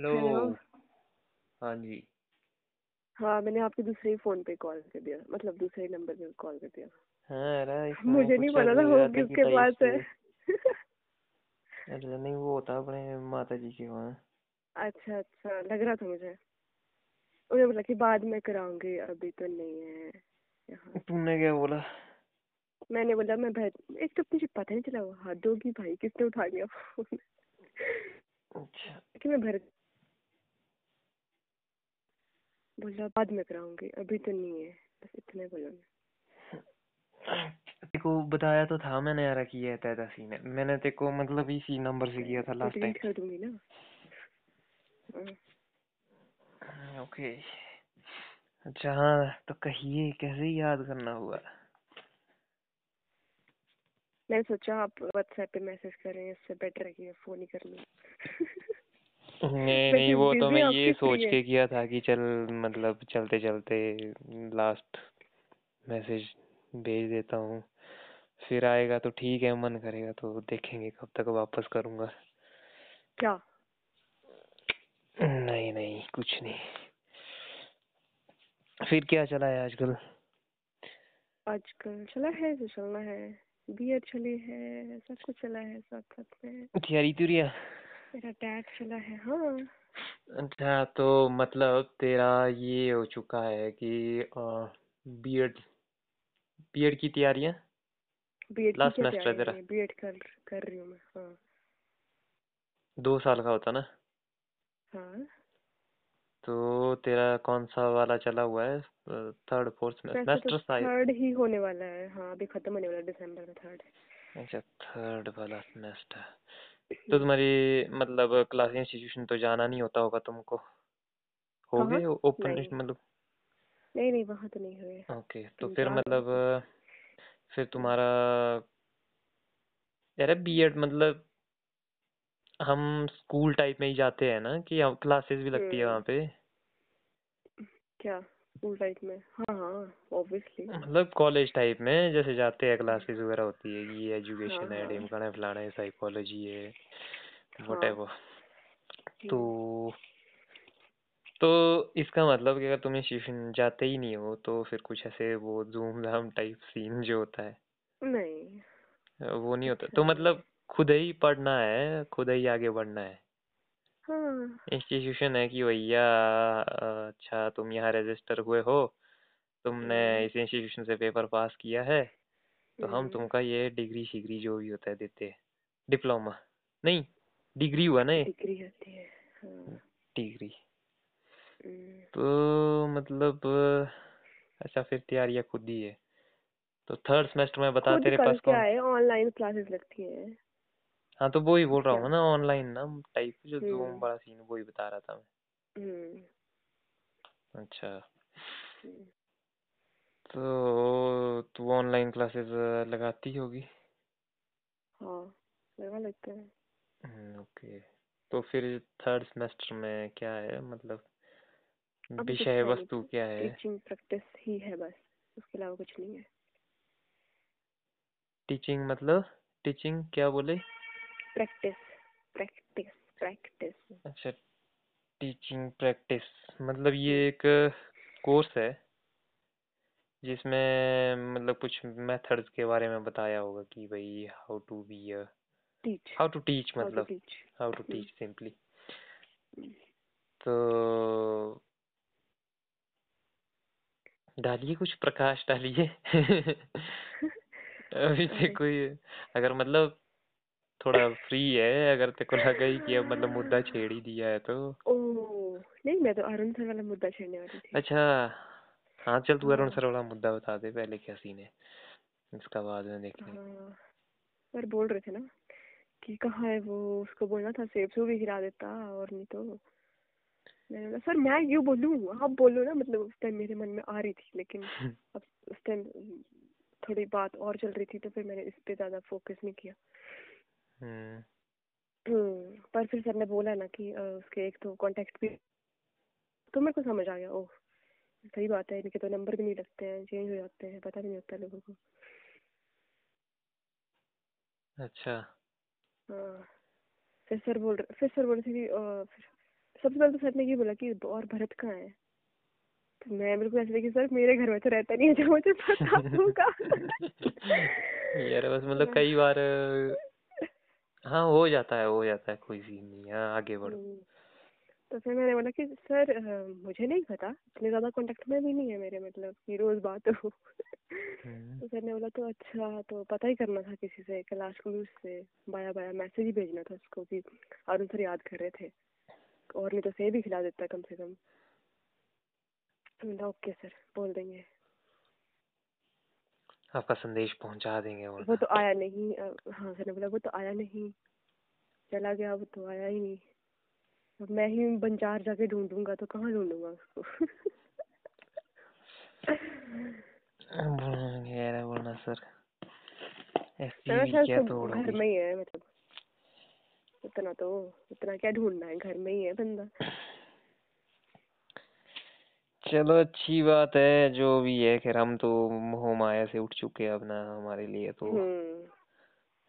Hello. हाँ जी। हाँ मैंने आपके दूसरे ही फ़ोन पे कॉल कर दिया मतलब दूसरे ही नंबर पे कॉल कर दिया। हाँ मुझे नहीं पता था वो किसके पास है। अरे नहीं वो होता अपने माता जी के वहाँ। अच्छा अच्छा लग रहा था मुझे। उन्होंने बोला कि बाद में कराऊँगी अभी तो नहीं है तुमने क्या बोला? मैंने बोला मैं भेज एक तो मुझे पता नहीं चला हद होगी भाई किसने उठा लिया फ़ोन? अच्छा। कि मैं भर बोला बाद में कराऊँगी अभी तो नहीं है बस इतना ही बोला मैं। तेको बताया तो था मैंने यार कि ये ऐसा सीन है। मैंने तेको मतलब इसी नंबर से किया था तो लास्ट टाइम कर दूँगी ना? हाँ। ओके अच्छा हाँ तो कहिए कैसे याद करना हुआ? मैंने सोचा आप व्हाट्सएप पे मैसेज करें इससे बेटर है कि फ़ोन ही कर लूँ। नहीं नहीं वो तो मैं ये सोच के किया था कि चल मतलब चलते चलते लास्ट मैसेज भेज देता हूँ। फिर आएगा तो ठीक है मन करेगा तो देखेंगे कब तक वापस करूँगा। क्या? नहीं नहीं कुछ नहीं। फिर क्या चला है आजकल? आजकल चला है जो चलना है। बी चली है सब कुछ चला है साथ साथ में। तैयारी तुरिया मेरा टैग चला है हाँ। अच्छा तो मतलब तेरा ये हो चुका है कि बीएड बीएड की तैयारियाँ? बीएड की लास्ट सेमेस्टर है तैयारी तेरा? है? बीएड कर कर रही हूँ मैं हाँ। दो साल का होता ना? हाँ। तो तेरा कौन सा वाला चला हुआ है? थर्ड फोर्थ सेमेस्टर शायद। थर्ड ही होने वाला है हाँ अभी खत्म होने वाला है दिसंबर में थर्ड अच्छा थर्ड वाला सेमेस्टर तो तुम्हारी मतलब क्लास इंस्टीट्यूशन तो जाना नहीं होता होगा तुमको? हो गए ओपन नहीं। मतलब? नहीं नहीं वहाँ तो नहीं हुए। ओके तो फिर मतलब फिर तुम्हारा यार बीएड मतलब हम स्कूल टाइप में ही जाते हैं ना कि क्लासेस भी लगती है वहाँ हम्म, पे। क्या? स्कूल टाइप में। हाँ हाँ ऑब्वियसली मतलब कॉलेज टाइप में जैसे जाते हैं क्लासेस वगैरह होती है कि ये हाँ एजुकेशन है हाँ। डेमकन है फलाना है साइकोलॉजी है हाँ। वटेवर तो हम्म, तो इसका मतलब कि अगर तुम इंस्टीट्यूशन जाते ही नहीं हो तो फिर कुछ ऐसे वो धूम धाम टाइप सीन जो होता है। नहीं। वो नहीं होता। तो मतलब खुद ही पढ़ना है खुद ही आगे बढ़ना है हाँ। इंस्टीट्यूशन है कि भैया अच्छा तुम यहाँ रजिस्टर हुए हो तुमने हम्म, इस इंस्टीट्यूशन से पेपर पास किया है तो हम हम्म, तुमका ये डिग्री शिग्री जो भी होता है देते हैं डिप्लोमा नहीं डिग्री हुआ ना ये? डिग्री होती है हाँ। डिग्री। हम्म, तो मतलब अच्छा फिर तैयारियाँ खुद ही है तो थर्ड सेमेस्टर में बता तेरे पास क्या कौन है ऑनलाइन क्लासेस लगती हैं। हाँ तो वो ही बोल रहा हूँ ना ऑनलाइन ना टाइप जो हम्म। जूम बड़ा सीन वो ही बता रहा था हम्म। मैं अच्छा। हम्म, तो तू ऑनलाइन क्लासेस लगाती होगी? हाँ लगा लगता है। Hmm, okay. तो फिर थर्ड सेमेस्टर में क्या है मतलब विषय वस्तु क्या है? टीचिंग प्रैक्टिस ही है बस उसके अलावा कुछ नहीं है। टीचिंग मतलब? टीचिंग क्या बोले? प्रैक्टिस प्रैक्टिस प्रैक्टिस अच्छा टीचिंग प्रैक्टिस मतलब ये एक कोर्स है जिसमें मतलब कुछ मेथड्स के बारे में बताया होगा कि भाई how to be a teach how to teach मतलब। How to teach simply. तो डालिए कुछ प्रकाश डालिए। अभी से कोई अगर मतलब थोड़ा फ्री है अगर तेरे को लगा ही कि अब मतलब मुद्दा छेड़ ही दिया है तो। ओ नहीं मैं तो अरुण सर वाला मुद्दा छेड़ने वाली थी। अच्छा हाँ चल तू अरुण हाँ। सर वाला मुद्दा बता दे पहले क्या सीन है इसका बाद में देख लेंगे हाँ सर बोल रहे थे ना कि कहाँ है वो उसको बोलना था सेब सू भी गिरा देता और नहीं तो मैंने बोला सर मैं क्यों बोलूँ? आप बोलो ना मतलब उस टाइम मेरे मन में आ रही थी लेकिन अब उस टाइम थोड़ी बात और चल रही थी तो फिर मैंने इस पे ज़्यादा फोकस नहीं किया। पर फिर सर ने बोला ना कि उसके एक तो कांटेक्ट भी तो मेरे को समझ आ गया ओह सही बात है इनके तो नंबर भी नहीं लगते हैं चेंज हो जाते हैं पता भी नहीं होता लोगों को। अच्छा। हाँ फिर सर बोल रहे फिर सर बोल रहे थे कि सबसे पहले तो सर ने ये बोला कि और भरत कहाँ है? तो मैं बिल्कुल ऐसे देखी सर मेरे घर में तो रहता नहीं है मुझे पता होगा यार बस मतलब कई बार हाँ हो जाता है हो जाता है कोई सीन नहीं हाँ आगे बढ़ो। हम्म, तो फिर मैंने बोला कि सर अ, मुझे नहीं पता इतने ज़्यादा कांटेक्ट में भी नहीं है मेरे मतलब कि रोज़ बात हो। हम्म, तो सर ने बोला तो अच्छा तो पता ही करना था किसी से कैलाश क्लूज से बाया बाया मैसेज ही भेजना था उसको कि अरुण सर याद कर रहे थे और नहीं तो सेब भी खिला देता कम से कम। तो मैंने बोला ओके सर बोल देंगे। आपका संदेश पहुँचा देंगे वो वरना तो आया नहीं हाँ सर ने बोला वो तो आया नहीं। चला गया वो तो आया ही नहीं। अब मैं ही बंजार जाके ढूंढूँगा तो कहाँ ढूंढूँगा उसको? यार बोलना सर। ऐसी उसको घर में ही है मतलब। इतना तो इतना क्या ढूंढना है घर में ही है बंदा। चलो अच्छी बात है जो भी है खैर हम तो मोह माया से उठ चुके हैं अब ना हमारे लिए तो हम्म।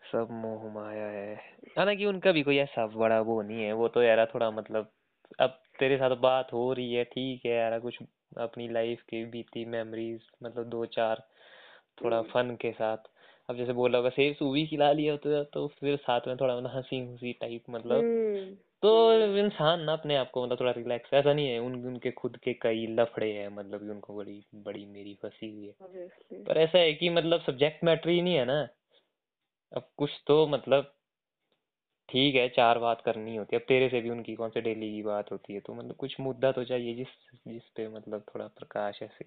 सब मोह माया है। हालाँकि उनका भी कोई ऐसा बड़ा वो नहीं है वो तो यार थोड़ा मतलब अब तेरे साथ बात हो रही है ठीक है यार कुछ अपनी लाइफ की बीती मेमोरीज मतलब दो चार थोड़ा हम्म। फन के साथ। अब जैसे बोला होगा सेब सूबी खिला लिया तो तो फिर साथ में थोड़ा मतलब हँसी हुसी टाइप मतलब हम्म। तो इंसान ना अपने आप को मतलब थोड़ा रिलैक्स ऐसा नहीं है उन उनके खुद के कई लफड़े हैं मतलब कि उनको बड़ी बड़ी मेरी फंसी हुई है। पर ऐसा है कि मतलब सब्जेक्ट मैटर ही नहीं है ना। अब कुछ तो मतलब ठीक है चार बात करनी होती है। अब तेरे से भी उनकी कौन से डेली की बात होती है? तो मतलब कुछ मुद्दा तो चाहिए जिस जिस पे मतलब थोड़ा प्रकाश ऐसे।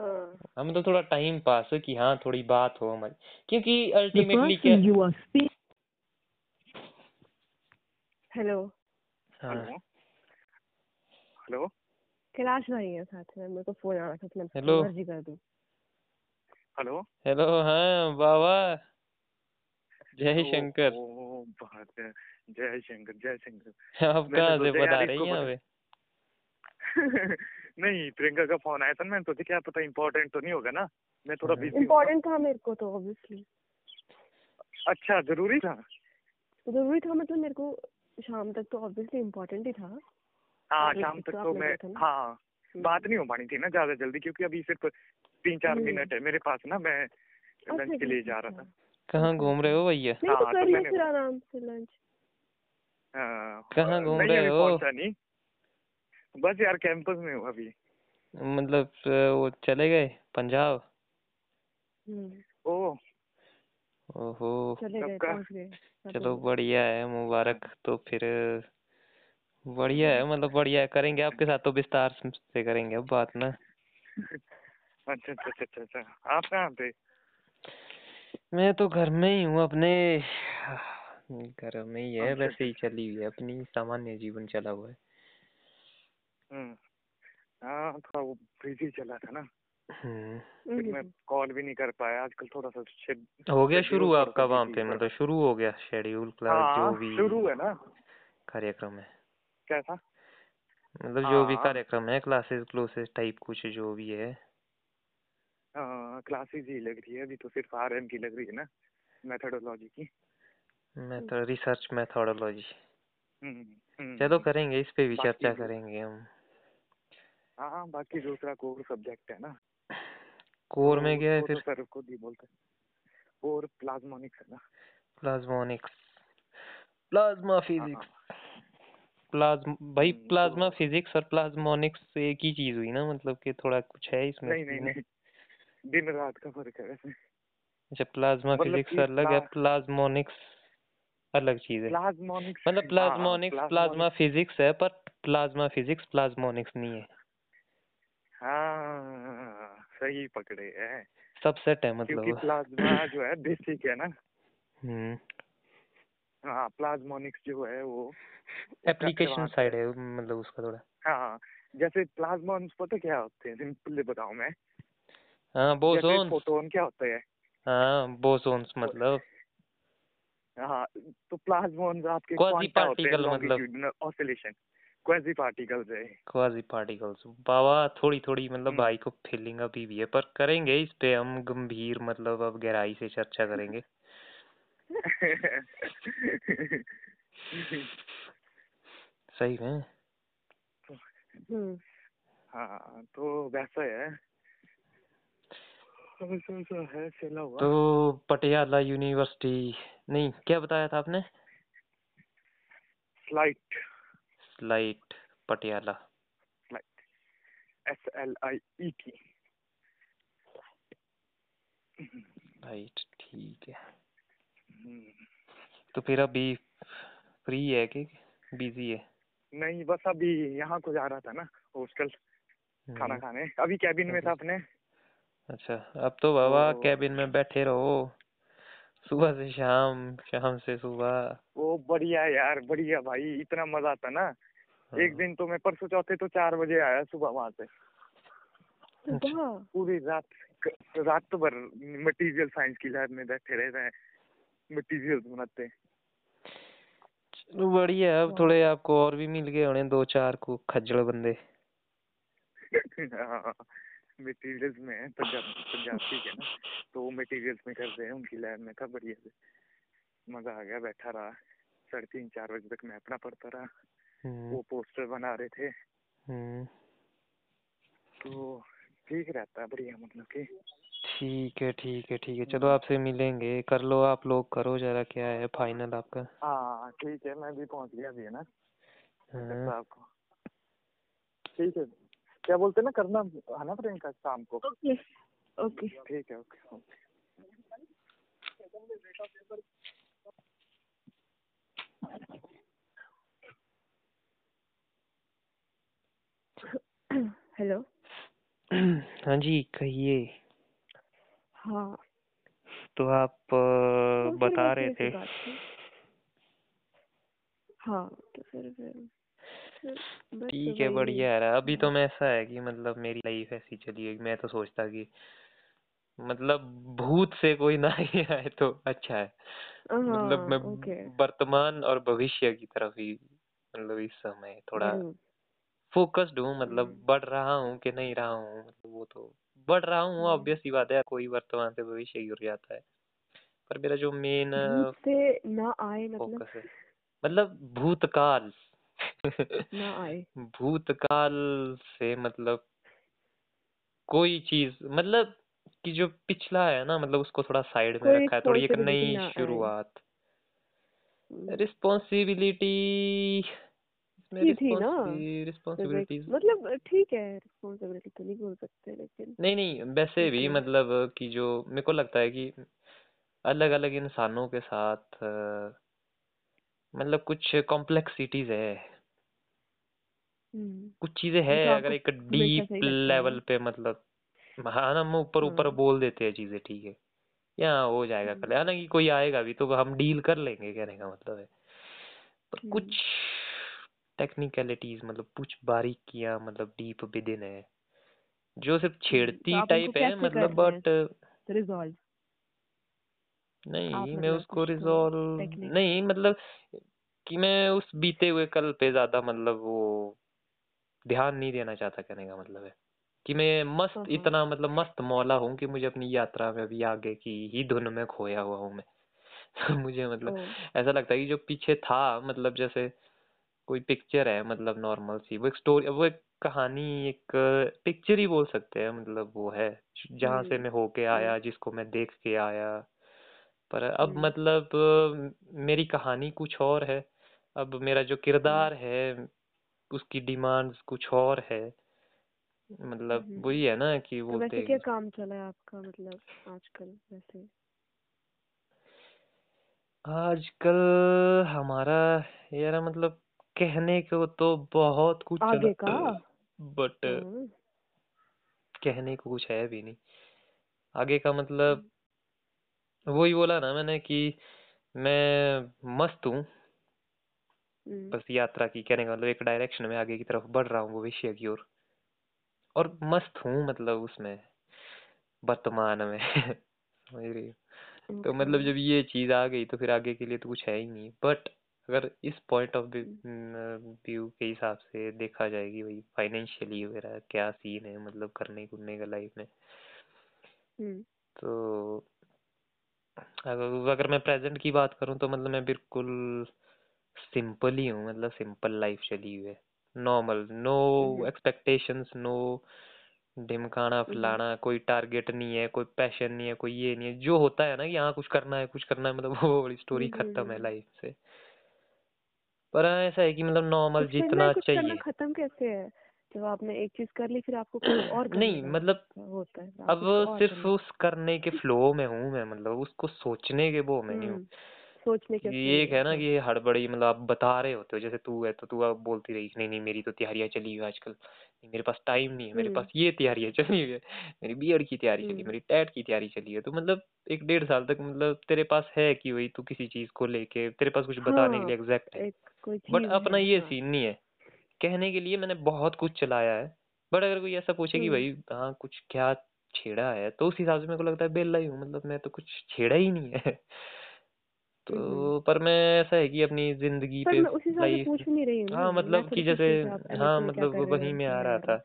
हाँ। हाँ मतलब थोड़ा टाइम पास कि हाँ थोड़ी बात हो हमारी। क्योंकि अल्टीमेटली क्या हेलो। हाँ। हेलो। हेलो। कैलाश भाई है साथ में मेरे को फ़ोन आ रहा था तो मैं हेलो। मर्ज़ी कर दूँ। हेलो। हेलो हाँ बाबा जय शंकर। ओ बात है। जय शंकर जय शंकर। आप मैंने कहाँ से बता रहे हैं पे नहीं प्रियंका का फ़ोन आया था ना मैंने सोचा क्या पता इम्पोर्टेंट तो नहीं होगा ना? मैं थोड़ा हाँ। बिज़ी इम्पोर्टेंट था मेरे को तो ऑब्वियसली अच्छा ज़रूरी था? ज़रूरी था मतलब मेरे को शाम तक तो ऑब्वियसली इम्पोर्टेंट ही था हाँ शाम तक तो तो मैं था। हाँ हम्म। बात नहीं हो पानी थी ना ज़्यादा जल्दी क्योंकि अभी सिर्फ़ तीन चार हम्म। मिनट है मेरे पास ना मैं अच्छा, लंच के लिए अच्छा, जा रहा था अच्छा। कहाँ घूम रहे हो भैया तो हाँ, तो लो मैंने- फिर आराम से लंच हाँ, कहाँ घूम रहे हो? बस यार कैंपस में हूँ अभी मतलब वो चले गए पंजाब हम्म, ओ ओहो चले गए पहुँच गए चलो बढ़िया है मुबारक तो फिर बढ़िया है मतलब बढ़िया है करेंगे आपके साथ तो विस्तार से करेंगे अब बात ना। अच्छा अच्छा अच्छा अच्छा अच्छा आप कहाँ पे मैं तो घर में ही हूँ अपने घर में ही है अच्छा, वैसे ही चली हुई है अपनी सामान्य जीवन चला हुआ है। हम्म हाँ थोड़ा वो बिज़ी चला था ना। मैं हम्म, कॉल भी नहीं कर पाया आजकल थोड़ा सा हो गया शुरू आपका वहाँ पे? मतलब शुरू हो गया शेड्यूल क्लास हाँ जो भी शुरू है ना। कार्यक्रम है। कैसा? मतलब जो भी हाँ। कार्यक्रम है क्लासेस क्लोसेस टाइप कुछ जो भी है। हाँ क्लासेस ही लग रही है। अभी तो सिर्फ़ आर की लग रही है ना मेथोडोलॉजी की। Method research methodology hmm, hmm, चलो करेंगे इस पे भी चर्चा करेंगे हम। हाँ हाँ बाकी दूसरा कोर सब्जेक्ट है ना। कोर में क्या है फिर तो सर खुद ही बोलते हैं। कोर प्लाज्मोनिक्स है ना। प्लाज्मोनिक्स। प्लाज्मा हाँ, फिजिक्स प्लाज्म भाई हम्म, प्लाज्मा तो- फिजिक्स और प्लाज्मोनिक्स एक ही चीज़ हुई ना मतलब कि थोड़ा कुछ है इसमें नहीं नहीं नहीं। दिन रात का फ़र्क है वैसे। अच्छा प्लाज्मा मतलब फिजिक्स कि अलग है प्लाज्मोनिक्स अलग चीज़ है। प्लाज्मोनिक्स मतलब हाँ, प्लाज्मोनिक्स प्लाज्मा फिजिक्स है पर प्लाज्मा फिजिक्स प्लाज्मोनिक्स नहीं है। हाँ सही पकड़े है। सबसेट है क्योंकि मतलब प्लाज्मा जो है बेसिक है ना। हम्म। हाँ प्लाज्मोनिक्स जो है वो एप्लीकेशन साइड है। मतलब उसका थोड़ा। हाँ जैसे प्लाज्मॉन्स पता क्या होते हैं? सिंपली बताऊँ मैं। हाँ जैसे बोसोन्स फोटोन क्या होता है? हाँ बोसोन्स मतलब। हाँ तो प्लाज्मॉन्स आपके क्वांटा होते हैं? मतलब- ऑसिलेशन क्वाजी पार्टिकल्स है। क्वाजी पार्टिकल्स बाबा थोड़ी थोड़ी मतलब हम्म। भाई को फीलिंग अभी भी है पर करेंगे इस पे हम गंभीर मतलब अब गहराई से चर्चा करेंगे। सही में? हम्म हाँ तो वैसा है। है हुआ तो पटियाला यूनिवर्सिटी नहीं क्या बताया था आपने? Slight slight Patiala slight S L I E T right ठीक है। हम्म। तो फिर अभी फ्री है कि बिज़ी है? नहीं बस अभी यहाँ को जा रहा था ना हॉस्टल खाना हम्म, खाने। अभी कैबिन में था अपने। अच्छा अब तो बाबा तो- कैबिन में बैठे रहो। सुबह से शाम शाम से सुबह। वो बढ़िया यार बढ़िया भाई इतना मज़ा आता ना। एक हाँ, दिन तो मैं परसों चौथे तो चार बजे आया सुबह वहाँ से। अच्छा। पूरी रात रात तो भर मटेरियल साइंस की लैब में बैठे रहते हैं मटेरियल बनाते हैं। चलो बढ़िया अब थोड़े आपको और भी मिल गए होने दो चार को खज्जल बंदे। मटेरियल्स में है पंजाब पंजाब ठीक है ना। तो मटेरियल्स में करते हैं उनकी लैब में था बढ़िया से। मज़ा आ गया बैठा रहा। साढ़े तीन चार बजे तक मैं अपना पढ़ता रहा। वो पोस्टर बना रहे थे। हम्म, तो ठीक रहता है बढ़िया मतलब कि। ठीक है ठीक है ठीक है। चलो आपसे मिलेंगे कर लो आप लोग करो जरा क्या है फाइनल आपका। हाँ ठीक है मैं भी पहुँच गया अभी है ना? हाँ, साहब को ठीक है क्या बोलते ना करना है ना प्रियंका शाम को? Okay okay. ठीक है ओके ओके हेलो हाँ जी कहिए। हाँ। तो आप अ, तो बता रहे थे। हाँ तो फिर ठीक है बढ़िया है। अभी तो मैं ऐसा है कि मतलब मेरी लाइफ ऐसी चली है मैं तो सोचता कि मतलब भूत से कोई ना ही आए तो अच्छा है। मतलब हाँ मैं वर्तमान और भविष्य की तरफ़ ही मतलब इस समय थोड़ा हम्म, फोकस्ड हूँ मतलब हम्म, बढ़ रहा हूँ कि नहीं रहा हूँ मतलब वो तो बढ़ रहा हूँ हम्म। ऑब्वियस सी बात है कोई वर्तमान से भविष्य की ओर जाता है। पर मेरा जो मेन से ना आए मतलब फोकस है मतलब भूतकाल। ना आए। भूतकाल से मतलब कोई चीज़ मतलब कि जो पिछला है ना मतलब उसको थोड़ा साइड में रखा है थोड़ी एक नई शुरुआत। हम्म, रिस्पॉन्सिबिलिटी इसमें थी- थी ना? रिस्पॉन्सिबिलिटीज मतलब ठीक है रिस्पॉन्सिबिलिटी तो नहीं बोल सकते लेकिन नहीं नहीं वैसे भी मतलब कि जो मेरे को लगता है कि अलग अलग इंसानों के साथ मतलब कुछ कॉम्प्लेक्सिटीज है हम्म, कुछ चीज़ें है तो अगर एक डीप है लेवल पे मतलब हाँ हम ऊपर ऊपर हाँ। बोल देते हैं चीज़ें ठीक है या हो जाएगा हम्म। कल हालाँकि कोई आएगा भी तो हम डील कर लेंगे कहने का मतलब है पर हम्म। कुछ टेक्निकलिटीज मतलब कुछ बारीकियाँ मतलब डीप विद इन है जो सिर्फ़ छेड़ती तो टाइप है मतलब? बट रिजॉल्व नहीं मैं मतलब उसको तो रिजॉल्व नहीं मतलब कि मैं उस बीते हुए कल पे ज़्यादा मतलब वो ध्यान नहीं देना चाहता कहने का मतलब है कि मैं मस्त। इतना मतलब मस्त मौला हूँ कि मुझे अपनी यात्रा में अभी आगे की ही धुन में खोया हुआ हूँ मैं मुझे मतलब ऐसा लगता है कि जो पीछे था मतलब जैसे कोई पिक्चर है मतलब नॉर्मल सी वो एक स्टोरी वो एक कहानी एक पिक्चर ही बोल सकते हैं मतलब वो है जहाँ से हम्म, मैं होके आया जिसको मैं देख के आया। पर अब हम्म। मतलब मेरी कहानी कुछ और है अब मेरा जो किरदार है उसकी डिमांड्स कुछ और है। मतलब हम्म। वही है ना कि वो तो वैसे क्या काम चला है आपका मतलब आजकल वैसे? आजकल हमारा यार मतलब कहने को तो बहुत कुछ आगे का? बट हाँ, कहने को कुछ है भी नहीं। आगे का मतलब वही बोला ना मैंने कि मैं मस्त हूँ। हम्म, बस यात्रा की कहने का मतलब एक डायरेक्शन में आगे की तरफ़ बढ़ रहा हूँ भविष्य की ओर। और मस्त हूँ मतलब उसमें वर्तमान में। समझ रही हो? तो मतलब. जब ये चीज़ आ गई तो फिर आगे के लिए तो कुछ है ही नहीं बट अगर इस पॉइंट ऑफ़ व्यू के हिसाब से देखा जाएगी भाई फाइनेंशियली वगैरह क्या सीन है मतलब करने कुरने का लाइफ में हम्म, तो अगर अगर मैं प्रेजेंट की बात करूँ तो मतलब मैं बिल्कुल सिंपल ही हूँ मतलब सिंपल लाइफ चली हुई है नॉर्मल नो। एक्सपेक्टेशंस नो ढिमकाना हम्म। फलाना कोई टारगेट नहीं है कोई पैशन नहीं है कोई ये नहीं है जो होता है ना कि हाँ कुछ करना है कुछ करना है मतलब वो स्टोरी हम्म, खत्म है। लाइफ से पर ऐसा है कि मतलब नॉर्मल जीतना चाहिए। खत्म कैसे है? जब आपने एक चीज़ कर ली फिर आपको कुछ और नहीं मतलब होता है अब सिर्फ़ उस करने के फ्लो में हूँ मैं मतलब उसको सोचने के वो में नहीं हूँ। हम्म, सोचने के ये एक है ना हाँ। कि ये हड़बड़ी मतलब आप बता रहे होते हो जैसे तू है तो तू अब बोलती रही नहीं नहीं मेरी तो तैयारियाँ चली हुई आजकल नहीं मेरे पास टाइम नहीं है मेरे हम्म। पास ये तैयारियाँ चली हुई है मेरी बीएड की तैयारी चली हम्म। मेरी टेट की तैयारी चली है तो मतलब एक डेढ़ साल तक मतलब तेरे पास है कि वही तू किसी चीज़ को लेके तेरे पास कुछ बताने के हाँ, लिए एग्जैक्ट है बट अपना ये हाँ सीन नहीं है कहने के लिए मैंने बहुत कुछ चलाया है बट अगर कोई ऐसा पूछे कि हम्म। भाई हाँ कुछ क्या छेड़ा है तो उस हिसाब से मेरे को लगता है बेला ही हूँ मतलब मैं तो कुछ छेड़ा ही नहीं है। तो पर मैं ऐसा है कि अपनी ज़िंदगी पे मैं उस लाइफ पूछ नहीं रही हूँ हाँ मतलब कि जैसे हूँ हाँ मतलब वही में आ रहा था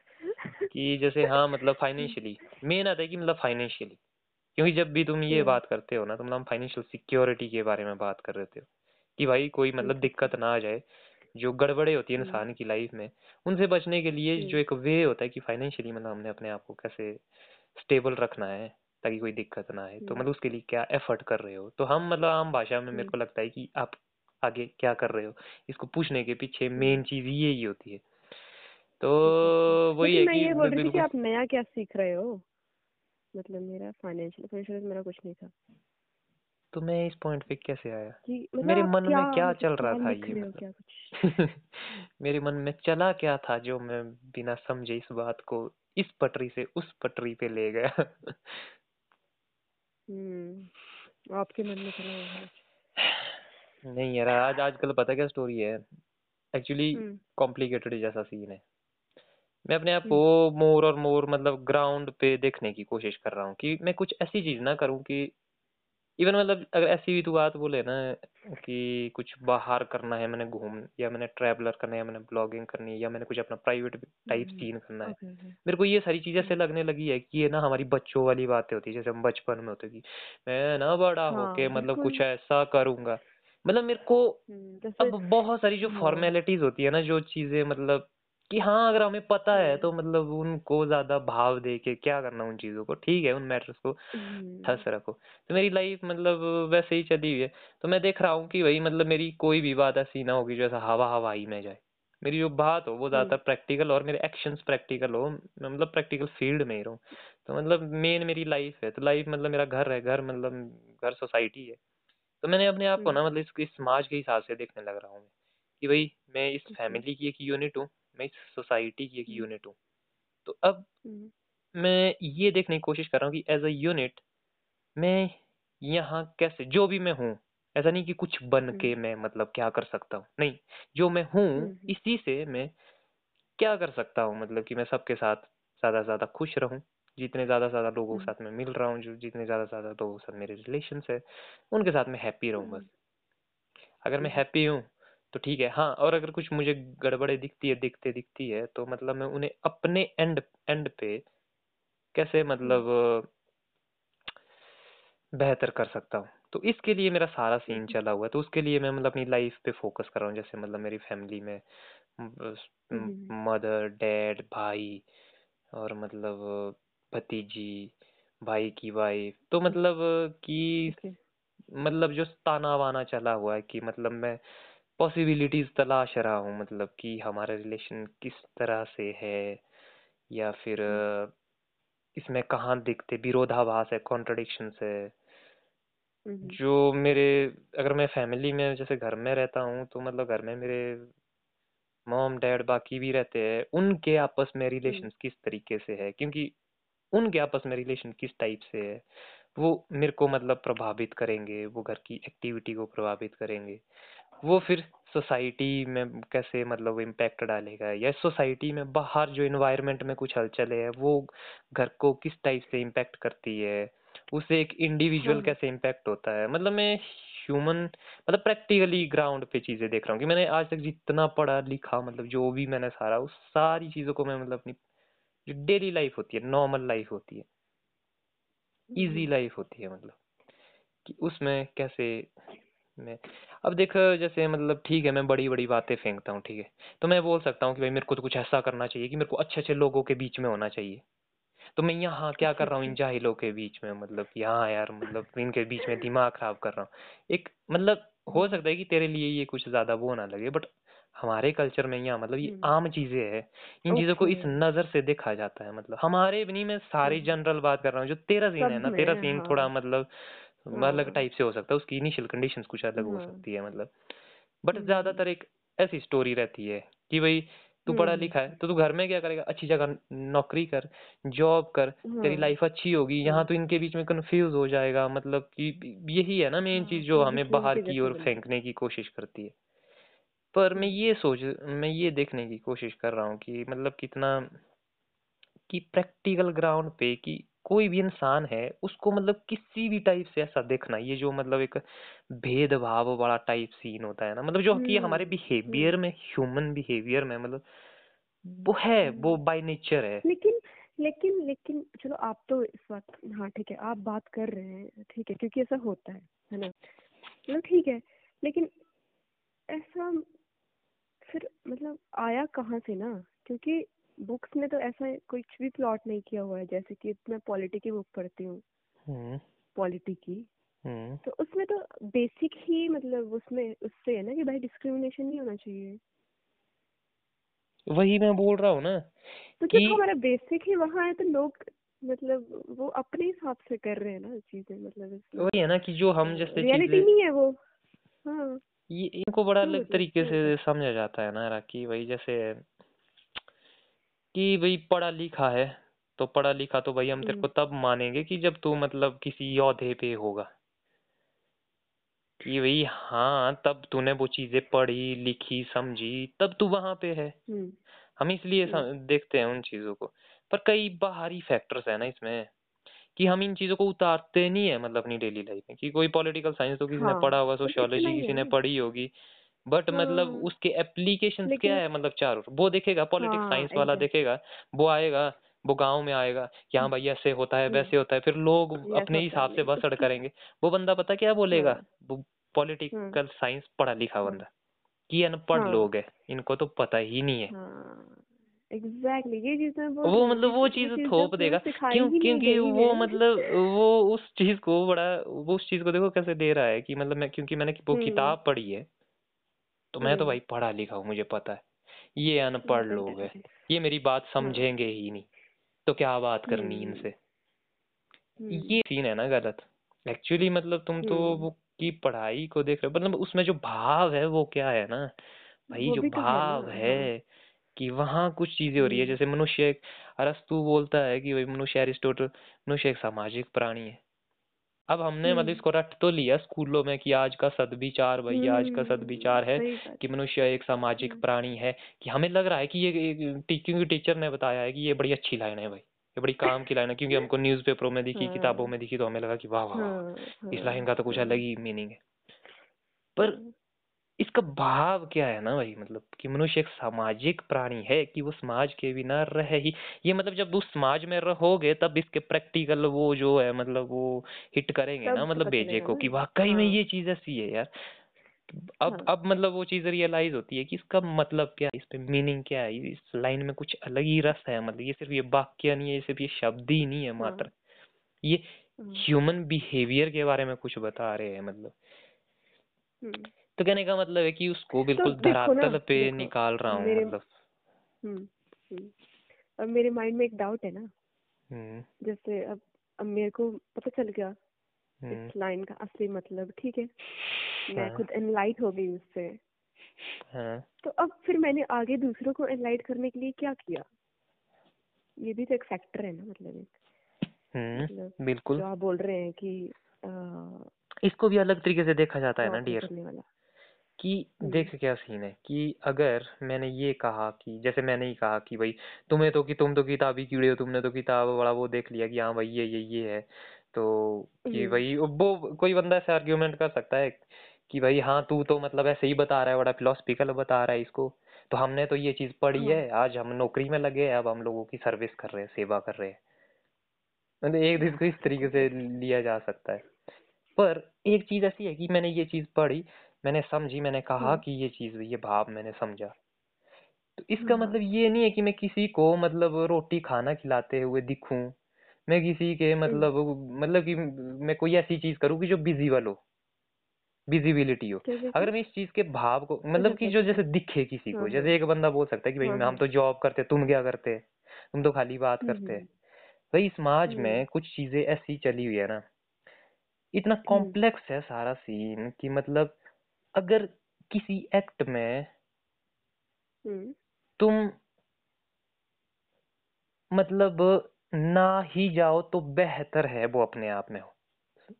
कि जैसे हाँ मतलब फाइनेंशियली मेन आता है कि मतलब फाइनेंशियली क्योंकि जब भी तुम ये हम्म। बात करते हो ना तो मतलब हम फाइनेंशियल सिक्योरिटी के बारे में बात कर रहे थे कि भाई कोई मतलब दिक्कत ना आ जाए जो गड़बड़े होती है हम्म। इंसान की लाइफ में उनसे बचने के लिए जो हम्म। एक वे होता है कि फाइनेंशियली मतलब हमने अपने आप को कैसे स्टेबल रखना है ताकि कोई दिक्कत ना आए। तो। मतलब उसके लिए क्या एफर्ट कर रहे हो? तो हम मतलब आम भाषा में मेरे हम्म। को लगता है कि आप आगे क्या कर रहे हो? इसको पूछने के पीछे मेन हम्म। चीज़ ये ही होती है। तो वही है मैं कि ये बोल रही थी कि आप नया क्या सीख रहे हो? मतलब मेरा फाइनेंशियल फाइनेंशियल मेरा कुछ नहीं था। तो मैं इस पॉइंट पे कैसे आया? कि मतलब मेरे मन क्या में क्या मतलब चल रहा था ये मतलब? मेरे मन में चला क्या था जो मैं बिना समझे इस बात को इस पटरी से उस पटरी पे ले गया? आपके मन में चला हुआ है। नहीं यार आज आजकल पता क्या स्टोरी है? Actually hmm. कॉम्प्लिकेटेड जैसा सीन है। मैं अपने आप हम्म। को मोर और मोर मतलब ग्राउंड पे देखने की कोशिश कर रहा हूँ कि मैं कुछ ऐसी चीज़ ना करूँ कि इवन मतलब अगर ऐसी भी तू बात बोले ना कि कुछ बाहर करना है मैंने घूम या मैंने ट्रैवलर करना है या मैंने ब्लॉगिंग करनी है या मैंने कुछ अपना प्राइवेट टाइप हम्म, सीन करना है। मेरे को ये सारी चीज़ें ऐसे हम्म, लगने लगी है कि ये ना हमारी बच्चों वाली बातें होती है जैसे हम बचपन में होते कि मैं ना बड़ा हाँ होके मतलब कुछ ऐसा करूँगा। मतलब मेरे को हम्म, अब बहुत सारी जो फॉर्मेलिटीज होती है ना जो चीज़ें मतलब कि हाँ अगर हमें पता है तो मतलब उनको ज़्यादा भाव दे के क्या करना उन चीज़ों को ठीक है उन मैटर्स को ठस रखो। तो मेरी लाइफ मतलब वैसे ही चली हुई है। तो मैं देख रहा हूँ कि भाई मतलब मेरी कोई भी बात ऐसी ना होगी जो ऐसा हवा हवाई में जाए। मेरी जो बात हो वो ज़्यादातर प्रैक्टिकल और मेरे एक्शंस प्रैक्टिकल हो मतलब प्रैक्टिकल फ़ील्ड में ही रहूँ। तो मतलब मेन मेरी लाइफ है तो लाइफ मतलब मेरा घर है घर मतलब घर सोसाइटी है। तो मैंने अपने आप को ना मतलब इस, इस समाज के हिसाब से देखने लग रहा हूँ कि भाई मैं इस फैमिली की एक यूनिट हूँ। मैं इस सोसाइटी की एक हम्म, यूनिट हूँ। तो अब हम्म, मैं ये देखने की कोशिश कर रहा हूँ कि एज अ यूनिट मैं यहाँ कैसे जो भी मैं हूँ ऐसा नहीं कि कुछ बन हम्म, के मैं मतलब क्या कर सकता हूँ। नहीं जो मैं हूँ हम्म, इसी से मैं क्या कर सकता हूँ? मतलब कि मैं सबके साथ ज़्यादा से ज़्यादा खुश रहूँ जितने ज़्यादा से ज़्यादा लोगों के हम्म, साथ मैं मिल रहा हूँ जो जितने ज़्यादा से ज़्यादा लोगों के साथ मेरे रिलेशन है उनके साथ मैं हैप्पी रहूँ बस। हम्म, अगर मैं हम्म, हैप्पी हूँ तो ठीक है। हाँ और अगर कुछ मुझे गड़बड़े दिखती है दिखते दिखती है तो मतलब मैं उन्हें अपने एंड एंड पे कैसे मतलब बेहतर कर सकता हूँ। तो इसके लिए मेरा सारा सीन चला हुआ है तो उसके लिए मैं मतलब अपनी लाइफ पे फोकस कर रहा हूँ जैसे मतलब मेरी फैमिली में मदर डैड भाई और मतलब भतीजी भाई की वाइफ तो मतलब कि मतलब जो ताना वाना चला हुआ है कि मतलब मैं पॉसिबिलिटीज तलाश रहा हूँ मतलब कि हमारा रिलेशन किस तरह से है या फिर हम्म, अ, इसमें कहाँ दिखते विरोधाभास है कॉन्ट्रडिक्शंस है। हम्म, जो मेरे अगर मैं फैमिली में जैसे घर में रहता हूँ तो मतलब घर में मेरे मॉम डैड बाकी भी रहते हैं उनके आपस में हम्म, रिलेशन किस तरीके से है? क्योंकि उनके आपस में रिलेशन किस टाइप से है? वो मेरे को मतलब प्रभावित करेंगे वो घर की एक्टिविटी को प्रभावित करेंगे। वो फिर सोसाइटी में कैसे मतलब इम्पैक्ट डालेगा या सोसाइटी में बाहर जो इन्वायरमेंट में कुछ हलचल है वो घर को किस टाइप से इम्पैक्ट करती है? उसे एक इंडिविजुअल हाँ। कैसे इम्पैक्ट होता है? मतलब मैं ह्यूमन मतलब प्रैक्टिकली ग्राउंड पे चीज़ें देख रहा हूँ कि मैंने आज तक जितना पढ़ा लिखा मतलब जो भी मैंने सारा उस सारी चीज़ों को मैं मतलब अपनी जो डेली लाइफ होती है नॉर्मल लाइफ होती है। इजी हम्म, लाइफ होती है मतलब। कि उसमें कैसे मैं अब देख जैसे मतलब ठीक है मैं बड़ी बड़ी बातें फेंकता हूँ ठीक है। तो मैं बोल सकता हूँ कि भाई मेरे को तो कुछ ऐसा करना चाहिए कि मेरे को अच्छे अच्छे लोगों के बीच में होना चाहिए। तो मैं यहाँ क्या कर रहा हूँ इन अच्छा। जाहिलों के बीच में मतलब यहाँ यार मतलब इनके बीच में दिमाग खराब कर रहा हूँ। एक मतलब हो हम्म सकता है कि तेरे लिए ये कुछ ज़्यादा वो ना लगे बट हमारे कल्चर में यहाँ मतलब ये आम चीज़ें है इन चीज़ों को इस नज़र से देखा जाता है मतलब। हमारे भी नहीं मैं सारी जनरल बात कर रहा हूँ जो तेरा सीन है ना तेरा सीन हाँ। थोड़ा मतलब अलग हाँ। टाइप से हो सकता है उसकी इनिशियल कंडीशन कुछ अलग हो हाँ। सकती है मतलब। बट ज़्यादातर एक ऐसी स्टोरी रहती है कि भाई तू पढ़ा लिखा है तो तू घर में क्या करेगा? अच्छी जगह नौकरी कर जॉब कर तेरी हाँ। लाइफ अच्छी होगी यहाँ तो इनके बीच में कंफ्यूज हो जाएगा मतलब कि यही है ना मेन चीज़ हाँ जो हमें बाहर की ओर फेंकने की कोशिश करती है। पर मैं हम्म ये सोच मैं ये देखने की कोशिश कर रहा हूँ कि मतलब कितना कि प्रैक्टिकल ग्राउंड पे कि कोई भी इंसान है उसको मतलब किसी भी टाइप से ऐसा देखना ये जो मतलब एक भेदभाव वाला टाइप सीन होता है ना मतलब जो कि हमारे हम्म बिहेवियर हम्म। में ह्यूमन बिहेवियर में मतलब वो है वो हम्म। बाय नेचर है। लेकिन लेकिन लेकिन चलो आप तो इस बात हाँ ठीक है आप बात कर रहे हैं ठीक है क्योंकि ऐसा होता है है ना? चलो ठीक है लेकिन ऐसा फिर मतलब आया कहाँ से ना? क्योंकि बुक्स में तो ऐसा कुछ भी प्लॉट नहीं किया हुआ है जैसे कि मैं पॉलिटी की बुक पढ़ती हूँ। हम्म। पॉलिटी की। हम्म। तो उसमें तो बेसिक ही मतलब उसमें उससे है ना कि भाई डिस्क्रिमिनेशन नहीं होना चाहिए। वही मैं बोल रहा हूँ ना तो कि हमारा बेसिक ही वहाँ है तो लोग मतलब वो अपने हिसाब से कर रहे हैं ना चीज़ें मतलब वही है ना कि जो हम जैसे रियलिटी नहीं है वो। हाँ। ये इनको बड़ा अलग तरीके से समझा जाता है ना कि भाई जैसे कि भाई पढ़ा लिखा है तो पढ़ा लिखा तो भाई हम तेरे हम्म। को तब मानेंगे कि जब तू मतलब किसी ओहदे पे होगा। कि भाई हाँ तब तूने वो चीज़ें पढ़ी लिखी समझी तब तू वहाँ पे है। हम्म। हम इसलिए हम्म। देखते हैं उन चीज़ों को। पर कई बाहरी फैक्टर्स है ना इसमें। कि हम इन चीज़ों को उतारते नहीं है मतलब अपनी डेली लाइफ में कि कोई पॉलिटिकल साइंस तो किसी ने हाँ पढ़ा होगा सोशियोलॉजी ही किसी ने पढ़ी होगी बट मतलब हाँ। उसके एप्लीकेशन क्या लेकिन है मतलब चारों वो देखेगा पॉलिटिक्स हाँ साइंस वाला एग्जैक्टली देखेगा वो आएगा वो गाँव में आएगा कि हाँ भाई ऐसे होता है हम्म। वैसे होता है फिर लोग ऐसा अपने होता है हिसाब से बसड़ उसकी करेंगे वो बंदा पता क्या बोलेगा हाँ। वो हाँ पॉलिटिकल साइंस पढ़ा लिखा हाँ। बंदा कि अनपढ़ हाँ। लोग है इनको तो पता ही नहीं है। हाँ। एग्जैक्टली ये चीज़ मैं वो मतलब वो चीज़ थोप देगा। क्यों क्योंकि वो मतलब वो उस चीज़ को बड़ा वो उस चीज़ को देखो कैसे दे रहा है कि मतलब मैं क्योंकि मैंने वो हम्म। किताब पढ़ी है तो मैं तो हम्म। भाई पढ़ा लिखा हूँ मुझे पता है। ये अनपढ़ लोग है। ये मेरी बात हाँ। समझेंगे ही नहीं। तो क्या बात करनी हम्म। इनसे? ये सीन है ना गलत। एक्चुअली मतलब तुम तो वो की पढ़ाई को देख रहे हो मतलब उसमें जो भाव है वो क्या है ना? भाई जो तो भाव हाँ है। कि वहाँ कुछ चीज़ें हो रही है। हम्म। जैसे मनुष्य एक अरस्तु बोलता है कि भाई मनुष्य एरिस्टोटल मनुष्य एक सामाजिक प्राणी है। अब हमने मतलब हम्म। इसको रट तो लिया स्कूलों में कि आज का सदविचार भाई आज का हम्म सदविचार है कि मनुष्य एक सामाजिक प्राणी है कि हमें लग रहा है कि ये टीचिंग टीचर ने बताया है कि ये बड़ी अच्छी लाइन है भाई ये बड़ी काम की लाइन है। क्योंकि हमको न्यूज़पेपरों में दिखी किताबों हाँ में दिखी तो हमें लगा कि वाह वाह हाँ इस हाँ लाइन का तो कुछ अलग हाँ ही मीनिंग है। पर हाँ इसका भाव क्या है ना भाई? मतलब कि मनुष्य एक सामाजिक प्राणी है कि वो समाज के बिना रह ही ये मतलब जब उस समाज में रहोगे तब इसके प्रैक्टिकल वो जो है मतलब वो हिट करेंगे ना मतलब बेजे को कि वाकई में हाँ। ये चीज़ ऐसी है यार। अब हाँ। अब मतलब वो चीज़ रियलाइज़ होती है कि इसका मतलब क्या है? इस पे मीनिंग क्या है? इस लाइन में कुछ अलग ही रस है मतलब ये सिर्फ़ ये वाक्य नहीं है ये सिर्फ़ ये शब्द ही नहीं है हाँ। मात्र। ये हाँ। ह्यूमन बिहेवियर के बारे में कुछ बता रहे हैं मतलब। हम्म। तो कहने का मतलब है कि उसको तो बिल्कुल धरातल पे निकाल रहा हूँ मतलब। हम्म हम्म। अब मेरे माइंड में एक डाउट है ना। हम्म। जैसे अब अब मेरे को पता चल गया इस लाइन का असली मतलब ठीक है? मैं हाँ। खुद एनलाइट हो गई उससे। हाँ। तो अब फिर मैंने आगे दूसरों को एनलाइट करने के लिए क्या किया? ये भी तो एक फैक्टर है ना मतलब एक। हम्म मतलब बिल्कुल। जो आप बोल रहे हैं कि आ, इसको भी अलग तरीके से देखा जाता है ना डियर वाला। कि देख क्या सीन है कि अगर मैंने ये कहा कि जैसे मैंने ही कहा कि भाई तुम्हें तो कि तुम तो किताबी कीड़े हो तुमने तो किताब बड़ा वो देख लिया कि हाँ भाई ये ये ये है। तो कि भाई वो कोई बंदा ऐसे आर्ग्यूमेंट कर सकता है कि भाई हाँ तू तो मतलब ऐसे ही बता रहा है बड़ा फिलोसफिकल बता रहा है इसको। तो हमने तो ये चीज़ पढ़ी है आज हम नौकरी में लगे हैं अब हम लोगों की सर्विस कर रहे हैं सेवा कर रहे हैं। मतलब एक दिन को इस तरीके से लिया जा सकता है। पर एक चीज़ ऐसी है कि मैंने ये चीज़ पढ़ी मैंने समझी मैंने कहा कि ये चीज़ ये भाव मैंने समझा। तो इसका मतलब ये नहीं है कि मैं किसी को मतलब रोटी खाना खिलाते हुए दिखूं। मैं किसी के मतलब मतलब कि मैं कोई ऐसी चीज़ करूँ कि जो विजिबल हो विजिबिलिटी हो। अगर मैं इस चीज़ के भाव को मतलब कि जो जैसे दिखे किसी को हाँ जैसे हाँ एक बंदा बोल सकता है कि भाई हाँ हम तो जॉब करते तुम क्या करते तुम तो खाली बात करते भाई समाज में कुछ चीज़ें ऐसी चली हुई है ना। इतना कॉम्प्लेक्स है सारा सीन कि मतलब अगर किसी एक्ट में हम्म। तुम मतलब ना ही जाओ तो बेहतर है वो अपने आप में हो।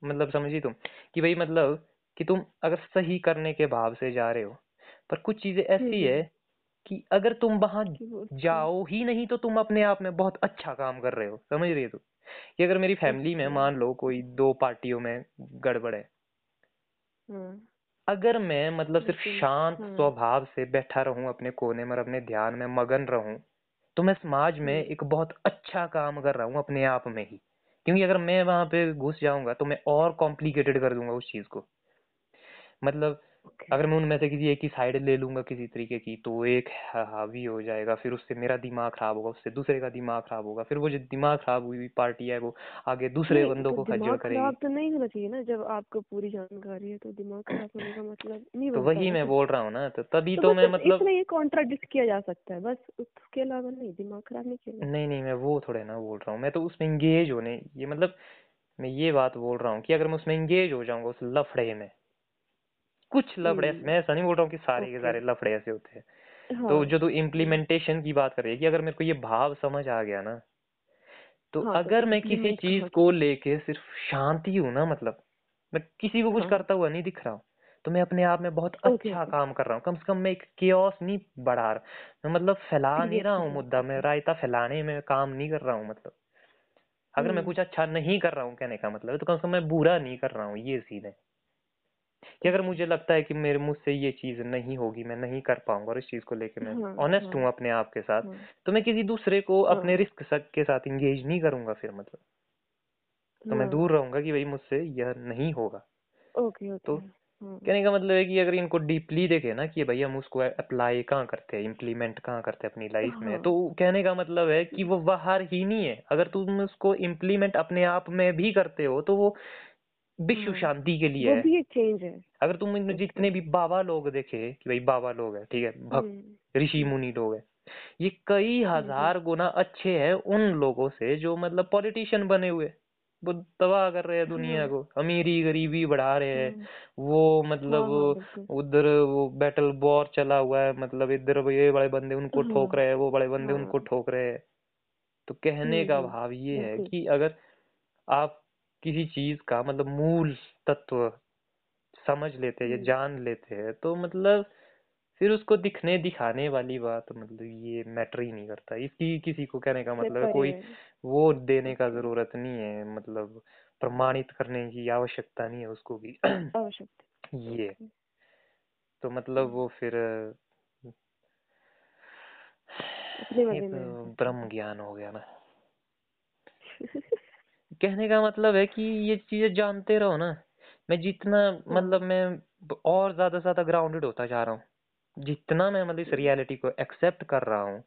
मतलब समझी तुम? कि भाई मतलब कि तुम अगर सही करने के भाव से जा रहे हो पर कुछ चीज़ें हम्म ऐसी हम्म। है कि अगर तुम वहाँ उसको जाओ ही नहीं तो तुम अपने आप में बहुत अच्छा काम कर रहे हो समझ रही हो तुम कि अगर मेरी फैमिली में मान लो कोई दो पार्टियों में गड़बड़ है हाँ अगर मैं मतलब सिर्फ़ शांत हाँ। स्वभाव से बैठा रहूँ अपने कोने में और अपने ध्यान में मगन रहूँ तो मैं समाज में हम्म एक बहुत अच्छा काम कर रहा हूँ अपने आप में ही। क्योंकि अगर मैं वहाँ पे घुस जाऊँगा तो मैं और कॉम्प्लिकेटेड कर दूँगा उस चीज़ को। मतलब ओके अगर मैं उनमें से किसी एक की साइड ले लूँगा किसी तरीके की तो एक हावी हो जाएगा फिर उससे मेरा दिमाग खराब होगा उससे दूसरे का दिमाग खराब होगा फिर वो जो दिमाग खराब हुई हुई पार्टी है वो आगे दूसरे नहीं बंदों तो को खज्जल करेगी खराब तो नहीं होना चाहिए ना जब आपको पूरी जानकारी है तो दिमाग खराब होने का मतलब नहीं तो वही मैं बोल रहा हूँ ना तो तभी तो तो मैं मतलब इतना ये कॉन्ट्राडिक्ट किया जा सकता है बस उसके अलावा नहीं दिमाग खराब नहीं किया नहीं नहीं मैं वो थोड़े ना बोल रहा हूँ मैं तो उसमें इंगेज होने ये मतलब मैं ये बात बोल रहा हूँ कि अगर मैं उसमें इंगेज हो जाऊँगा उस लफड़े में कुछ लफड़े ऐसे मैं हम्म ऐसा नहीं बोल रहा हूँ कि सारे के सारे लफड़े ऐसे होते हैं। हाँ। तो जो तू हम्म इम्प्लीमेंटेशन की बात कर रही है कि अगर मेरे को ये भाव समझ आ गया ना तो हाँ तो अगर मैं किसी चीज़ को लेके सिर्फ़ शांति हूँ ना मतलब मैं किसी को कुछ हाँ। करता हुआ नहीं दिख रहा हूँ तो मैं अपने आप में बहुत अच्छा काम कर रहा हूँ। कम से कम मैं एक केओस नहीं बढ़ा रहा मैं मतलब फैला नहीं रहा हूँ मुद्दा मैं रायता फैलाने में काम नहीं कर रहा हूँ मतलब। अगर मैं हम्म। कुछ अच्छा नहीं कर रहा हूँ कहने का मतलब तो कम से कम मैं बुरा नहीं कर रहा हूँ ये सीन है। कि अगर मुझे लगता है कि मेरे मुझसे ये चीज़ नहीं होगी मैं नहीं कर पाऊँगा और इस चीज़ को लेके मैं हाँ ऑनेस्ट हाँ। हूँ अपने आप के साथ हाँ। तो मैं किसी दूसरे को अपने हाँ। रिस्क के साथ इंगेज नहीं करूँगा फिर मतलब। तो मैं हाँ। दूर रहूँगा कि भाई मुझसे यह नहीं होगा। Okay okay. तो हाँ। कहने का मतलब है कि अगर इनको डीपली देखे ना कि भाई हम उसको अप्लाई कहाँ करते हैं इम्प्लीमेंट कहाँ करते हैं अपनी लाइफ में हाँ। तो कहने का मतलब है कि वो बाहर ही नहीं है। अगर तुम उसको इम्प्लीमेंट अपने आप में भी करते हो तो वो विश्व शांति के लिए वो है। भी एक चेंज है। अगर तुम जितने भी बाबा लोग देखे कि भाई बाबा लोग हैं ठीक है भक्त हम्म। ऋषि हम्म मुनि लोग हैं ये कई हम्म हम्म। हज़ार गुना अच्छे हैं उन लोगों से जो मतलब पॉलिटिशियन बने हुए वो तबाह कर रहे हैं दुनिया को अमीरी गरीबी बढ़ा रहे हैं। वो हाँ मतलब हाँ उधर वो बैटल वॉर चला हुआ है मतलब इधर ये बड़े बंदे उनको हाँ। ठोक रहे हैं वो बड़े बंदे उनको ठोक रहे हैं। तो कहने हम्म का हम्म। भाव ये है कि अगर आप किसी चीज़ का मतलब मूल तत्व समझ लेते हैं या हम्म। जान लेते हैं तो मतलब फिर उसको दिखने दिखाने वाली बात मतलब ये मैटर ही नहीं करता। इसकी किसी को कहने का मतलब कोई है। वो देने का ज़रूरत नहीं है मतलब प्रमाणित करने की आवश्यकता नहीं है उसको भी। आवश्यकता। ये। तो मतलब हम्म। वो फिर ये तो ब्रह्म ज्ञान हो गया ना। कहने का मतलब है कि ये चीज़ें जानते रहो ना। मैं जितना हाँ मतलब मैं और ज़्यादा से ज़्यादा ग्राउंडेड होता जा रहा हूँ। जितना मैं मतलब इस हम्म। रियलिटी को एक्सेप्ट कर रहा हूँ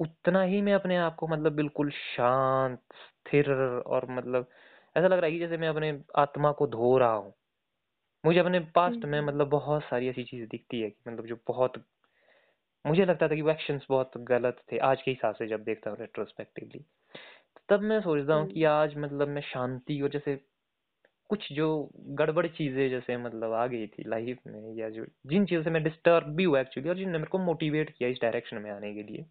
उतना ही मैं अपने आप को मतलब बिल्कुल शांत स्थिर और मतलब ऐसा लग रहा है कि जैसे मैं अपने आत्मा को धो रहा हूँ। मुझे अपने पास्ट में हम्म। मतलब बहुत सारी ऐसी चीज़ें दिखती है कि मतलब जो बहुत मुझे लगता था कि वो एक्शंस बहुत गलत थे आज के हिसाब से जब देखता हूँ रेट्रोस्पेक्टिवली तब मैं सोचता हूँ कि हम्म। आज मतलब मैं शांति और जैसे कुछ जो गड़बड़ चीज़ें जैसे मतलब आ गई थी लाइफ में या जो जिन चीज़ों से मैं डिस्टर्ब भी हुआ एक्चुअली और जिनने मेरे को मोटिवेट किया इस डायरेक्शन में आने के लिए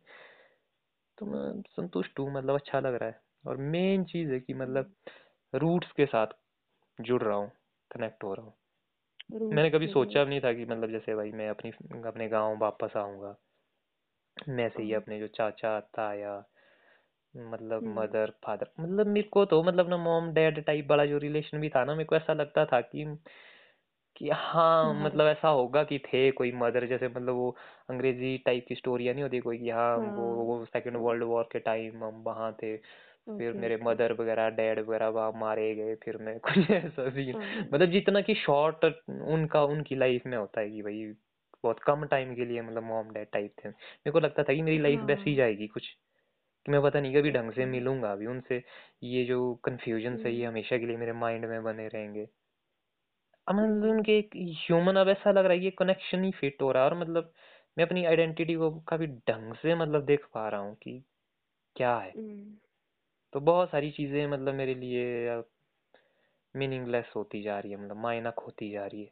तो मैं संतुष्ट हूँ मतलब अच्छा लग रहा है। और मेन चीज़ है कि मतलब रूट्स के साथ जुड़ रहा हूँ कनेक्ट हो रहा हूँ। मैंने कभी सोचा भी नहीं था कि मतलब जैसे भाई मैं अपनी अपने गाँव वापस आऊँगा। मैं से ही हाँ अपने जो चाचा ताया मतलब हम्म। मदर फादर मतलब मेरे को तो मतलब ना मॉम डैड टाइप वाला जो रिलेशन भी था ना मेरे को ऐसा लगता था कि कि हाँ हाँ मतलब ऐसा होगा कि थे कोई मदर जैसे मतलब वो अंग्रेज़ी टाइप की स्टोरियाँ नहीं होती कोई कि हाँ वो हाँ। वो सेकंड वर्ल्ड वॉर के टाइम हम वहाँ थे फिर ओके मेरे ओके मदर वगैरह डैड वगैरह वहाँ मारे गए फिर मैं कुछ ऐसा सीन हाँ। मतलब जितना कि शॉर्ट उनका उनकी लाइफ में होता है कि भाई बहुत कम टाइम के लिए मतलब मॉम डैड टाइप थे। मेरे को लगता था कि मेरी लाइफ वैसी हाँ। जाएगी कुछ। कि मैं पता नहीं कभी ढंग से मिलूँगा अभी उनसे। ये जो कंफ्यूजन है ये हम्म। हमेशा के लिए मेरे माइंड में बने रहेंगे। मतलब हम्म उनके एक ह्यूमन अब ऐसा लग रहा है ये कनेक्शन ही फिट हो रहा है और मतलब मैं अपनी आइडेंटिटी को काफ़ी ढंग से मतलब देख पा रहा हूँ कि क्या है। हम्म। तो बहुत सारी चीज़ें मतलब मेरे लिए मीनिंगलेस होती जा रही है मतलब मायना खोती जा रही है।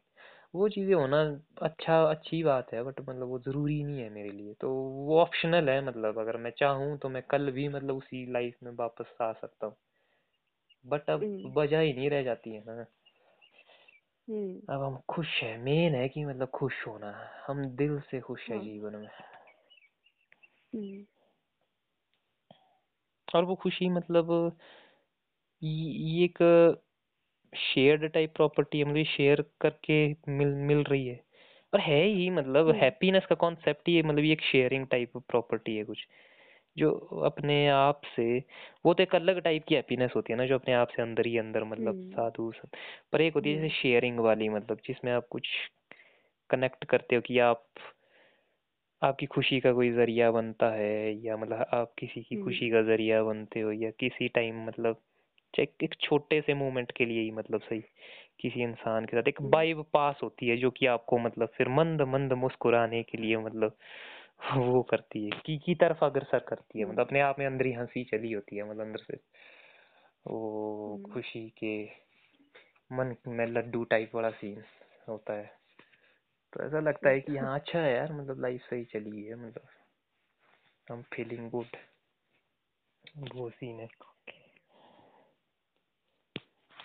वो चीज़ें होना अच्छा अच्छी बात है बट मतलब वो ज़रूरी नहीं है मेरे लिए। तो वो ऑप्शनल है मतलब अगर मैं चाहूँ तो मैं कल भी मतलब उसी लाइफ में वापस आ सकता हूँ। बट अब हम्म। वजह ही नहीं रह जाती है ना। हम्म। अब हम खुश है मेन है कि मतलब खुश होना हम दिल से खुश है हाँ। जीवन में। हम्म। और वो खुशी मतलब ये ये एक शेयर्ड टाइप प्रॉपर्टी है मतलब शेयर करके मिल मिल रही है। और है ही मतलब हम्म। हैप्पीनेस का कॉन्सेप्ट ही है मतलब ये एक शेयरिंग टाइप प्रॉपर्टी है कुछ। जो अपने आप से वो तो एक अलग टाइप की हैप्पीनेस होती है ना जो अपने आप से अंदर ही अंदर मतलब हम्म। साधु सब पर एक होती है हम्म। जैसे शेयरिंग वाली मतलब जिसमें आप कुछ कनेक्ट करते हो कि आप आपकी खुशी का कोई ज़रिया बनता है या मतलब आप किसी की खुशी हम्म का ज़रिया बनते हो या किसी टाइम मतलब चाहे एक छोटे से मोमेंट के लिए ही मतलब सही किसी इंसान के साथ एक हम्म। वाइब पास होती है जो कि आपको मतलब फिर मंद मंद मुस्कुराने के लिए मतलब वो करती है। की की तरफ़ अग्रसर करती है मतलब हम्म। अपने आप में अंदर ही हँसी चली होती है मतलब अंदर से। वो हम्म। खुशी के मन में लड्डू टाइप वाला सीन होता है। तो ऐसा लगता है कि हाँ अच्छा है यार मतलब लाइफ सही चली है मतलब I'm feeling good वो सीन है।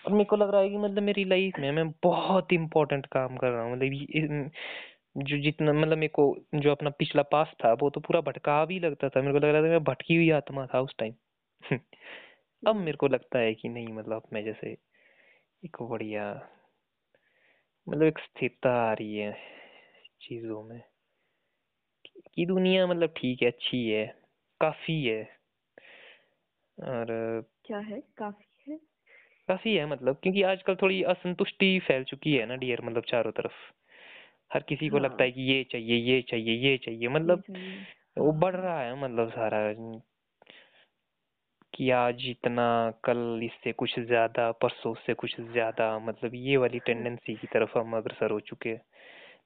और मेरे को लग रहा है कि मतलब मेरी लाइफ में मैं बहुत इम्पोर्टेंट काम कर रहा हूँ। मतलब जो जितना मतलब मेरे को, जो अपना पिछला पास था, वो तो पूरा भटका भी लगता था। मेरे को लग रहा था मैं भटकी हुई आत्मा था उस टाइम अब मेरे को लगता है कि नहीं मतलब मैं जैसे एक बढ़िया मतलब एक स्थिरता आ रही है चीज़ों में। कि दुनिया मतलब ठीक है, अच्छी है, काफ़ी है। और क्या है? काफ़ी काफ़ी है मतलब क्योंकि आजकल थोड़ी असंतुष्टि फैल चुकी है ना डियर मतलब चारों तरफ़। हर किसी को लगता हाँ है। कि ये चाहिए ये चाहिए ये चाहिए मतलब वो हाँ। बढ़ रहा है मतलब सारा। कि आज इतना कल इससे कुछ ज़्यादा परसों से कुछ ज़्यादा मतलब ये वाली टेंडेंसी की तरफ़ हम अग्रसर हो चुके हैं।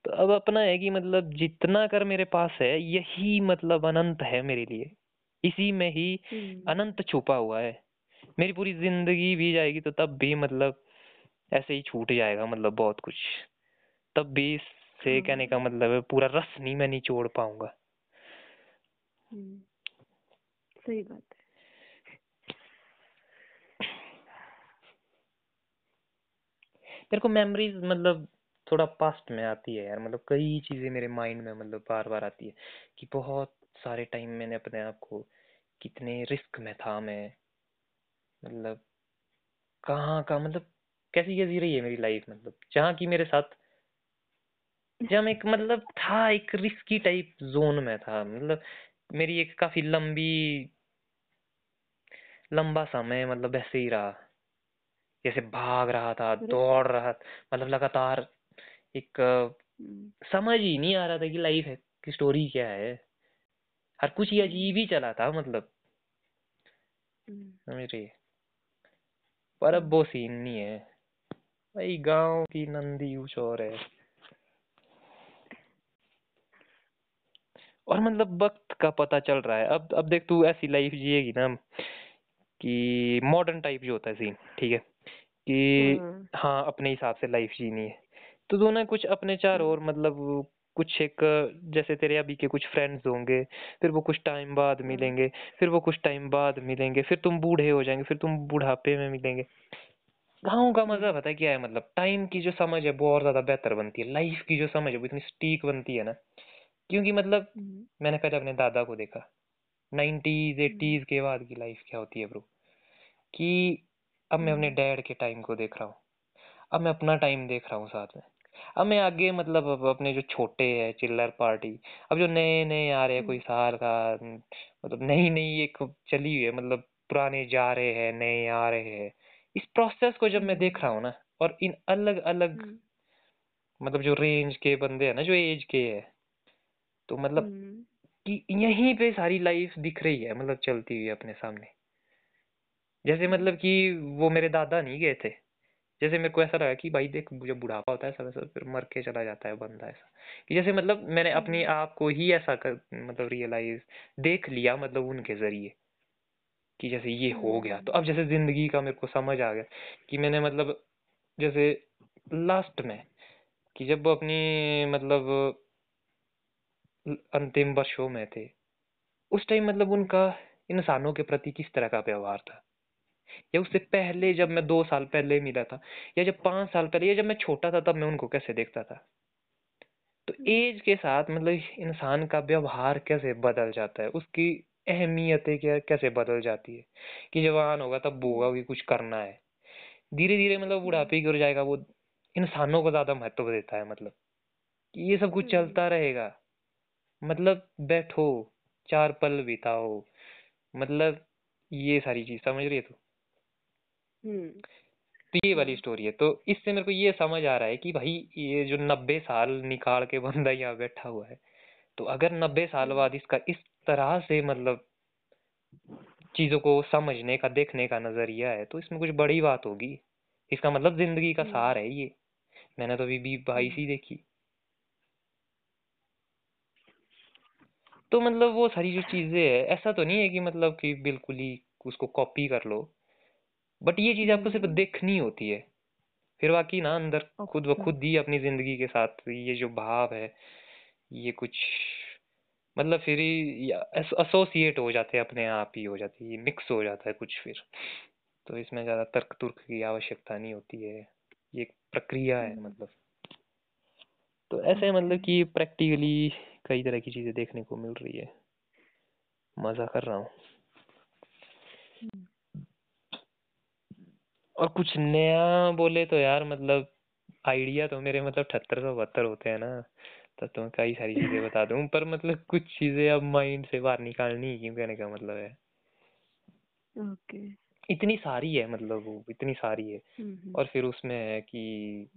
तो अब अपना है कि मतलब जितना कर मेरे पास है यही मतलब अनंत है मेरे लिए। इसी में ही हम्म। अनंत छुपा हुआ है। मेरी पूरी ज़िंदगी भी जाएगी तो तब भी मतलब ऐसे ही छूट जाएगा मतलब बहुत कुछ। तब भी इससे कहने का मतलब है पूरा रस नहीं मैं निचोड़ पाऊँगा। हम्म। सही बात है। मेरे को मेमोरीज मतलब थोड़ा पास्ट में आती है यार मतलब कई चीज़ें मेरे माइंड में मतलब बार बार आती है कि बहुत सारे टाइम मैंने अपने आप को कितने रिस्क में था मैं। मतलब कहाँ का मतलब कैसी कैसी रही है मेरी लाइफ मतलब जहाँ की मेरे साथ जहाँ मैं एक मतलब था एक रिस्की टाइप जोन में था मतलब मेरी एक काफ़ी लंबी लंबा समय मतलब ऐसे ही रहा। जैसे भाग रहा था दौड़ रहा मतलब लगातार एक हम्म। समझ ही नहीं आ रहा था कि लाइफ है की स्टोरी क्या है। हर कुछ ही हम्म। अजीब ही चला था मतलब। हम्म। मेरे पर अब हम्म वो सीन नहीं है। भाई गाँव की नंदी कुछ और है। और मतलब वक्त का पता चल रहा है। अब अब देख तू ऐसी लाइफ जिएगी ना कि मॉडर्न टाइप जो होता है सीन ठीक है? कि हाँ हाँ अपने हिसाब से लाइफ जीनी है। तो तू ना कुछ अपने चार हम्म। और मतलब कुछ एक जैसे तेरे अभी के कुछ फ्रेंड्स होंगे फिर वो कुछ टाइम बाद हाँ। मिलेंगे फिर वो कुछ टाइम बाद मिलेंगे फिर तुम बूढ़े हो जाएँगे फिर तुम बुढ़ापे में मिलेंगे। गाँव का मज़ा हम्म पता है क्या है? मतलब टाइम की जो समझ है वो और ज़्यादा बेहतर बनती है। लाइफ की जो समझ है वो इतनी स्टीक बनती है ना। क्योंकि मतलब हम्म। मैंने पहले अपने दादा को देखा। नाइन्टीज हम्म। एटीज के बाद की लाइफ क्या होती है ब्रो कि अब मैं अपने हम्म। डैड के टाइम को देख रहा हूँ। अब मैं अपना टाइम देख रहा हूँ साथ में। अब मैं आगे मतलब अब अपने जो छोटे है चिल्लर पार्टी अब जो नए नए आ रहे हैं कोई हम्म साल का हम्म, मतलब नई नई एक चली हुई है मतलब पुराने जा रहे हैं नए आ रहे हैं। इस प्रोसेस को जब मैं देख रहा हूँ ना और इन अलग अलग हम्म, मतलब जो रेंज के बंदे हैं ना जो एज के है तो मतलब हम्म, कि यहीं पे सारी लाइफ दिख रही है मतलब चलती हुई अपने सामने। जैसे मतलब कि वो मेरे दादा नहीं गए थे। जैसे मेरे को ऐसा लगा कि भाई देख जब बुढ़ापा होता है सब ऐसा फिर मर के चला जाता है बंदा ऐसा। कि जैसे मतलब मैंने अपने हम्म, आप को ही ऐसा कर मतलब रियलाइज़ देख लिया मतलब उनके ज़रिए कि जैसे ये हो गया। तो हम्म, अब जैसे ज़िंदगी का मेरे को समझ आ गया कि मैंने मतलब जैसे लास्ट में कि जब वो अपनी मतलब अंतिम वर्षों में थे उस टाइम मतलब उनका इंसानों के प्रति किस तरह का व्यवहार था? या उससे पहले जब मैं दो साल पहले मिला था या जब पाँच साल पहले या जब मैं छोटा था तब मैं उनको कैसे देखता था? तो एज के साथ मतलब इंसान का व्यवहार कैसे बदल जाता है उसकी अहमियतें क्या कैसे बदल जाती है? कि जवान होगा तब होगा कि कुछ करना है। धीरे धीरे मतलब बुढ़ापे की ओर जाएगा वो इंसानों को ज़्यादा महत्व देता है मतलब। कि ये सब कुछ चलता रहेगा। मतलब बैठो चार पल बिताओ मतलब ये सारी चीज़ समझ रही है तू? हम्म, तो ये वाली स्टोरी है। तो इससे मेरे को ये समझ आ रहा है कि भाई ये जो नब्बे साल निकाल के बंदा यहाँ बैठा हुआ है तो अगर नब्बे साल हम्म, बाद इसका इस तरह से मतलब चीज़ों को समझने का देखने का नज़रिया है तो इसमें कुछ बड़ी बात होगी। इसका मतलब ज़िंदगी का सार है ये। मैंने तो अभी भी बाईस ही देखी। तो मतलब वो सारी जो चीज़ें है ऐसा तो नहीं है कि मतलब कि बिल्कुल ही उसको कॉपी कर लो। बट ये चीज़ आपको सिर्फ़ हम्म, देखनी होती है। फिर बाकी ना अंदर खुद ब खुद ही अपनी ज़िंदगी के साथ ये जो भाव है ये कुछ मतलब फिर ही एसोसिएट हो जाते हैं अपने आप ही हो जाती है मिक्स हो जाता है कुछ फिर। तो इसमें ज़्यादा तर्क तुर्क की आवश्यकता नहीं होती है। ये एक प्रक्रिया है हम्म, मतलब। तो ऐसे मतलब कि प्रैक्टिकली कई तरह की चीज़ें देखने को मिल रही है। मज़ा कर रहा हूँ। और कुछ नया बोले तो यार मतलब आइडिया तो मेरे मतलब अठहत्तर सौ बहत्तर होते हैं ना तो मैं कई सारी चीज़ें बता दूँ। पर मतलब कुछ चीज़ें अब माइंड से बाहर निकालनी ही क्यों कहने का मतलब है। Okay okay. इतनी सारी है मतलब वो इतनी सारी है। हम्म, और फिर उसमें है कि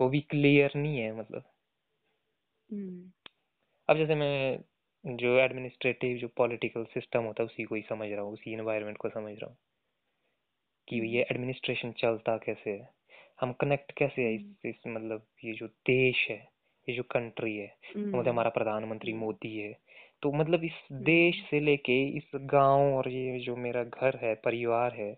वो भी क्लियर नहीं है मतलब। हम्म, अब जैसे मैं जो एडमिनिस्ट्रेटिव जो पॉलिटिकल सिस्टम होता है उसी को ही समझ रहा हूँ उसी इन्वायरमेंट को समझ रहा हूँ। कि ये एडमिनिस्ट्रेशन चलता कैसे है? हम कनेक्ट कैसे है इस, इस मतलब ये जो देश है ये जो कंट्री है मतलब हमारा प्रधानमंत्री मोदी है तो मतलब इस देश से लेके इस गाँव और ये जो मेरा घर है परिवार है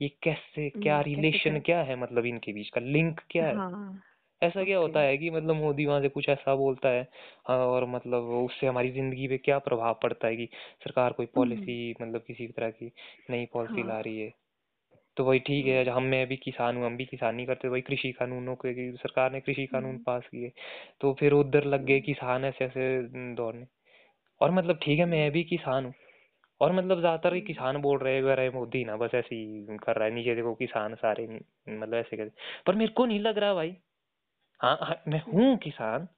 ये कैसे क्या हम्म, रिलेशन क्या है मतलब इनके बीच का? लिंक क्या है? हाँ ऐसा क्या होता है कि मतलब मोदी वहाँ से कुछ ऐसा बोलता है हाँ, और मतलब उससे हमारी ज़िंदगी पे क्या प्रभाव पड़ता है कि सरकार कोई पॉलिसी मतलब किसी तरह की नई पॉलिसी ला हाँ रही है? तो वही ठीक है हम मैं भी किसान हूँ हम भी किसानी करते वही कृषि कानूनों के सरकार ने कृषि कानून हम्म, पास किए तो फिर उधर लग गए किसान ऐसे ऐसे दौड़ने। और मतलब ठीक है मैं भी किसान हूँ। और मतलब ज़्यादातर किसान बोल रहे हैं अरे मोदी ना बस ऐसे ही कर रहा है नीचे देखो किसान सारे मतलब ऐसे कर पर मेरे को नहीं लग रहा भाई हाँ, हाँ मैं हूँ किसान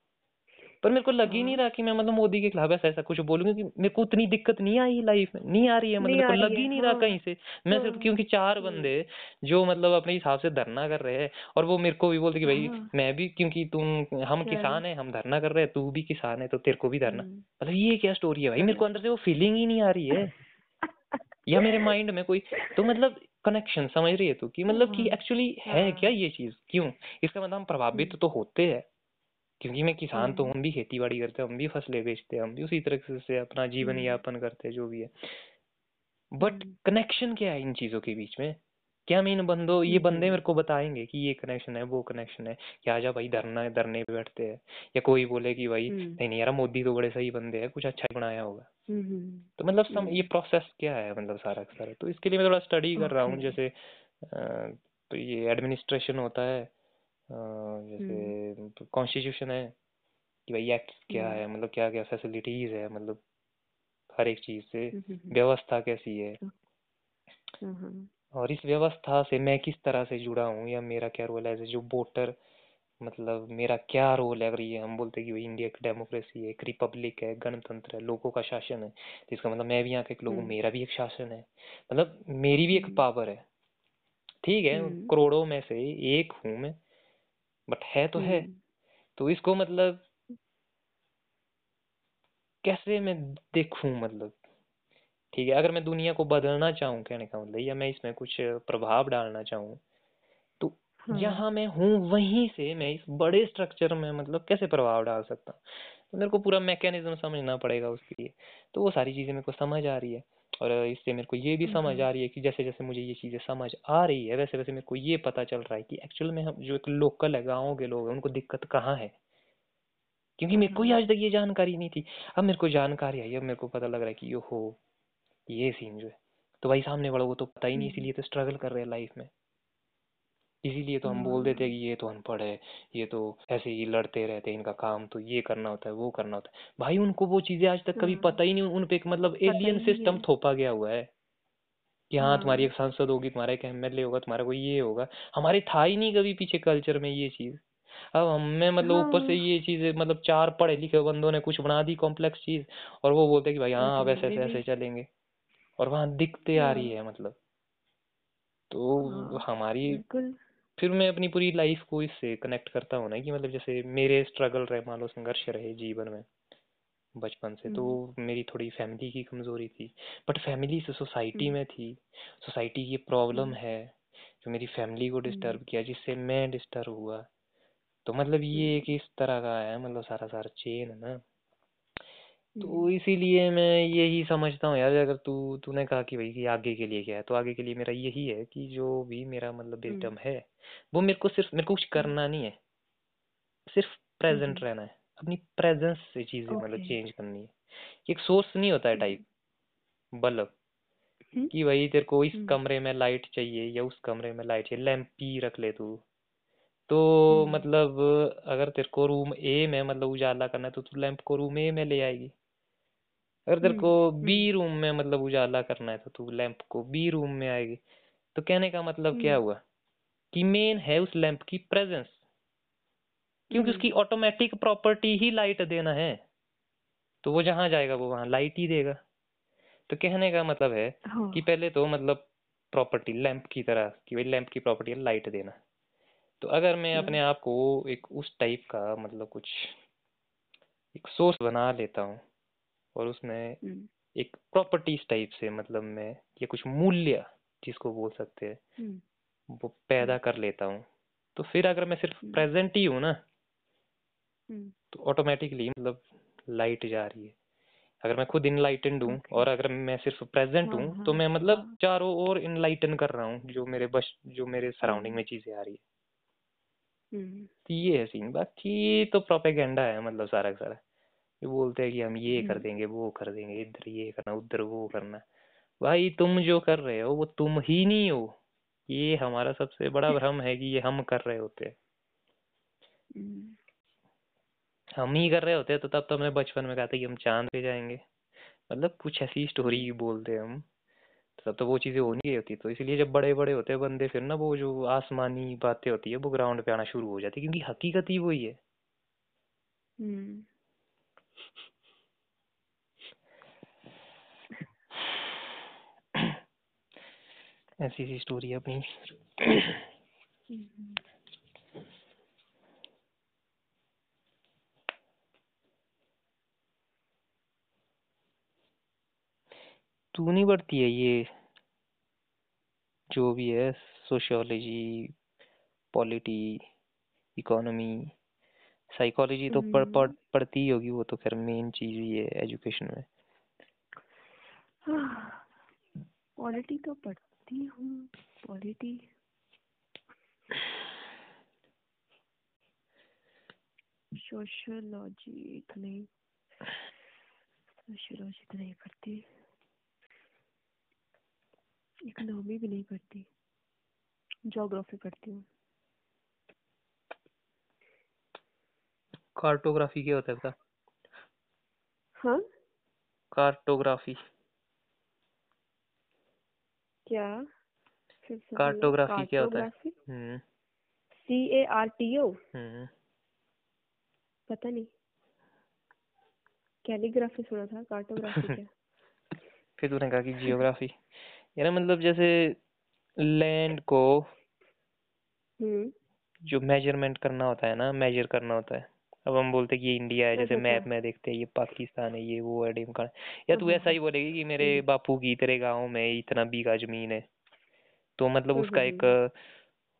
पर मेरे को लग ही नहीं रहा कि मैं मतलब मोदी के खिलाफ ऐसा ऐसा कुछ बोलूँ क्योंकि मेरे को उतनी दिक्कत नहीं आई लाइफ में नहीं आ रही है मतलब मेरे को लग ही नहीं रहा हाँ, कहीं से। मैं सिर्फ़ क्योंकि चार बंदे जो मतलब अपने हिसाब से धरना कर रहे हैं और वो मेरे को भी बोलते कि भाई हाँ, मैं भी क्योंकि तुम हम किसान है हम धरना कर रहे हैं तू भी किसान है तो तेरे को भी धरना। हम्म, मतलब ये क्या स्टोरी है भाई? मेरे को अंदर से वो फीलिंग ही नहीं आ रही है। या मेरे माइंड में कोई तो मतलब कनेक्शन समझ रही है तू कि मतलब कि हाँ, एक्चुअली है हाँ, क्या ये चीज़? क्यों? इसका मतलब हम प्रभावित तो होते हैं। क्योंकि मैं किसान तो हम्म, हम भी खेती बाड़ी करते हैं हम भी फ़सलें बेचते हैं हम भी उसी तरह से अपना जीवन हम्म, यापन करते हैं जो भी है। बट हम्म, कनेक्शन क्या है इन चीज़ों के बीच में? क्या मैं इन बंदों ये बंदे मेरे को बताएँगे कि ये कनेक्शन है वो कनेक्शन है कि आजा भाई धरना धरने पे बैठते हैं। या कोई बोले कि भाई हम्म, नहीं नहीं यार मोदी तो बड़े सही बंदे हैं कुछ अच्छा ही बनाया होगा। हम्म, तो मतलब सम ये हम्म, प्रोसेस क्या है मतलब सारा का सारा? तो इसके लिए मैं थोड़ा स्टडी कर रहा हूँ जैसे तो ये एडमिनिस्ट्रेशन होता है हम्म, जैसे कॉन्स्टिट्यूशन है कि भाई एक्ट क्या हम्म, है मतलब क्या क्या फैसिलिटीज़ है मतलब हर एक चीज़ से हम्म, हम्म, व्यवस्था कैसी है? हम्म, हम्म, और इस व्यवस्था से मैं किस तरह से जुड़ा हूँ या मेरा क्या रोल है? जो वोटर मतलब मेरा क्या रोल है? अगर ये हम बोलते हैं कि भाई इंडिया की डेमोक्रेसी है एक रिपब्लिक है गणतंत्र है लोगों का शासन है तो इसका मतलब मैं भी यहाँ का एक लोग हम्म। मेरा भी एक शासन है। मतलब मेरी भी एक हम्म। पावर है। ठीक है हम्म। करोड़ों में से एक हूँ मैं बट है तो है। हम्म। तो इसको मतलब कैसे मैं देखूँ मतलब? ठीक है अगर मैं दुनिया को बदलना चाहूँ कहने का मतलब या मैं इसमें कुछ प्रभाव डालना चाहूँ तो। जहाँ मैं हूँ वहीं से मैं इस बड़े स्ट्रक्चर में मतलब कैसे प्रभाव डाल सकता हूँ? तो मेरे को पूरा मैकेनिज्म समझना पड़ेगा उसके लिए। तो वो सारी चीज़ें मेरे को समझ आ रही है। और इससे मेरे को ये भी समझ हाँ। आ रही है कि जैसे जैसे मुझे ये चीज़ें समझ आ रही है वैसे वैसे मेरे को ये पता चल रहा है कि एक्चुअल में हम जो एक लोकल है गाँव के लोग हैं उनको दिक्कत कहाँ है क्योंकि मेरे को ही। आज तक ये जानकारी नहीं थी अब मेरे को जानकारी आई अब मेरे को पता लग रहा है कि यो हो ये सीन जो है तो भाई सामने वालों को तो पता ही नहीं हम्म। इसीलिए तो स्ट्रगल कर रहे हैं लाइफ में इसीलिए तो हम बोल देते हैं कि ये तो अनपढ़ है ये तो ऐसे ही लड़ते रहते हैं इनका काम तो ये करना होता है वो करना होता है। भाई उनको वो चीज़ें आज तक कभी हाँ। पता ही नहीं उन पे एक मतलब एलियन सिस्टम थोपा गया हुआ है कि हाँ तुम्हारी हाँ। एक सांसद होगी तुम्हारा एक एमएलए होगा तुम्हारा कोई ये होगा। हमारे था ही नहीं कभी पीछे कल्चर में ये चीज़। अब हमें मतलब ऊपर से हाँ। ये चीज़ें मतलब चार पढ़े लिखे बंदों ने कुछ बना दी कॉम्प्लेक्स चीज़ और वो बोलते हैं कि भाई हाँ अब ऐसे ऐसे ऐसे चलेंगे। और वहाँ दिखते आ रही हाँ। है मतलब। तो हाँ, हमारी फिर मैं अपनी पूरी लाइफ को इससे कनेक्ट करता हूँ ना कि मतलब जैसे मेरे स्ट्रगल रहे मान लो संघर्ष रहे जीवन में बचपन से तो हम्म। मेरी थोड़ी फैमिली की कमज़ोरी थी बट फैमिली से सोसाइटी हम्म। में थी सोसाइटी की प्रॉब्लम हम्म। है जो मेरी फैमिली को। डिस्टर्ब किया जिससे मैं डिस्टर्ब हुआ तो मतलब ये। एक इस तरह का है मतलब सारा सारा चेन है ना तो। इसीलिए मैं यही समझता हूँ यार अगर तू तूने कहा कि भाई कि आगे के लिए क्या है तो आगे के लिए मेरा यही है कि जो भी मेरा मतलब हम्म। विजडम है वो मेरे को सिर्फ़ मेरे को कुछ करना नहीं है सिर्फ़ प्रेजेंट हम्म। रहना है अपनी प्रेजेंस से चीज़ें मतलब ओके। चेंज करनी है एक सोर्स नहीं होता है हम्म। टाइप बल्ब हम्म। कि भाई तेरे को इस हम्म। कमरे में लाइट चाहिए या उस कमरे में लाइट चाहिए लैंप ही रख ले तू तो हम्म। मतलब अगर तेरे को रूम ए में मतलब उजाला करना है तो तू लैंप को रूम ए में ले आएगी अगर तेरे हम्म। को बी हम्म। रूम में मतलब उजाला करना है तो तू लैंप को बी रूम में आएगी तो कहने का मतलब क्या हम्म। हुआ कि मेन है उस लैंप की प्रेजेंस क्योंकि हम्म। उसकी ऑटोमेटिक प्रॉपर्टी ही लाइट देना है तो वो जहाँ जाएगा वो वहाँ लाइट ही देगा तो कहने का मतलब है हाँ। कि पहले तो मतलब प्रॉपर्टी लैंप की तरह कि भाई लैंप की प्रॉपर्टी है लाइट देना तो अगर मैं अपने हम्म। आप को एक उस टाइप का मतलब कुछ एक सोर्स बना लेता हूँ और उसमें हम्म। एक प्रॉपर्टीज़ टाइप से मतलब मैं या कुछ मूल्य जिसको बोल सकते हैं हम्म। वो पैदा कर लेता हूँ तो फिर अगर मैं सिर्फ़ हम्म। प्रेजेंट ही हूँ ना हम्म। तो ऑटोमेटिकली मतलब लाइट जा रही है अगर मैं खुद इनलाइटेंड हूँ ओके। और अगर मैं सिर्फ़ प्रेजेंट हाँ, हूँ हाँ, तो मैं मतलब हाँ। चारों ओर इनलाइटन कर रहा हूँ जो मेरे बस जो मेरे सराउंडिंग हम्म। में चीज़ें आ रही है हम्म। तो ये है सीन बाकी तो प्रोपेगेंडा है मतलब सारा का सारा ये बोलते हैं कि हम ये कर हम्म। देंगे वो कर देंगे इधर ये करना उधर वो करना। भाई तुम जो कर रहे हो वो तुम ही नहीं हो। ये हमारा सबसे बड़ा भ्रम है कि ये हम कर रहे होते हैं। हम्म। हम ही कर रहे होते तो तब तो हमने बचपन में कहा था कि हम चाँद पे जाएँगे। मतलब कुछ ऐसी स्टोरी बोलते हैं हम। तो तब तो वो चीज़ें होनी ही होती तो इसलिए जब बड़े बड़े होते हैं बंदे फिर ना वो जो आसमानी बातें होती है वो ग्राउंड पे आना शुरू हो जाती है क्योंकि हकीकत ही वही है हम्म। ऐसी सी स्टोरी है अपनी। तू नहीं पढ़ती है ये जो भी है सोशियोलॉजी पॉलिटी इकोनॉमी साइकोलॉजी तो पढ़ पढ़ हम्म। पढ़ती ही होगी वो तो खैर मेन चीज़ ही है एजुकेशन में पॉलिटी तो पढ़ती हूँ पॉलिटी सोशियोलॉजी तो नहीं सोशियोलॉजी तो नहीं पढ़ती। इकोनॉमी भी नहीं पढ़ती। जोग्राफी पढ़ती हूँ। कार्टोग्राफी क्या होता है हाँ? कार्टोग्राफी क्या? कार्टोग्राफी क्या होता है? सी ए आर टी ओ पता नहीं। कैलीग्राफी सुना था कार्टोग्राफी क्या? फिर तूने कहा कि जियोग्राफी। यार मतलब जैसे लैंड को हम्म। जो मेज़रमेंट करना होता है ना मेजर करना होता है। अब हम बोलते हैं कि ये इंडिया है जैसे अच्छा, मैप। में देखते हैं ये पाकिस्तान है ये वो है ढिमका या तू हाँ, ऐसा ही हाँ। बोलेगी कि मेरे हम्म। बापू की तेरे गाँव में इतना बीघा ज़मीन है तो मतलब हम्म, उसका हम्म, एक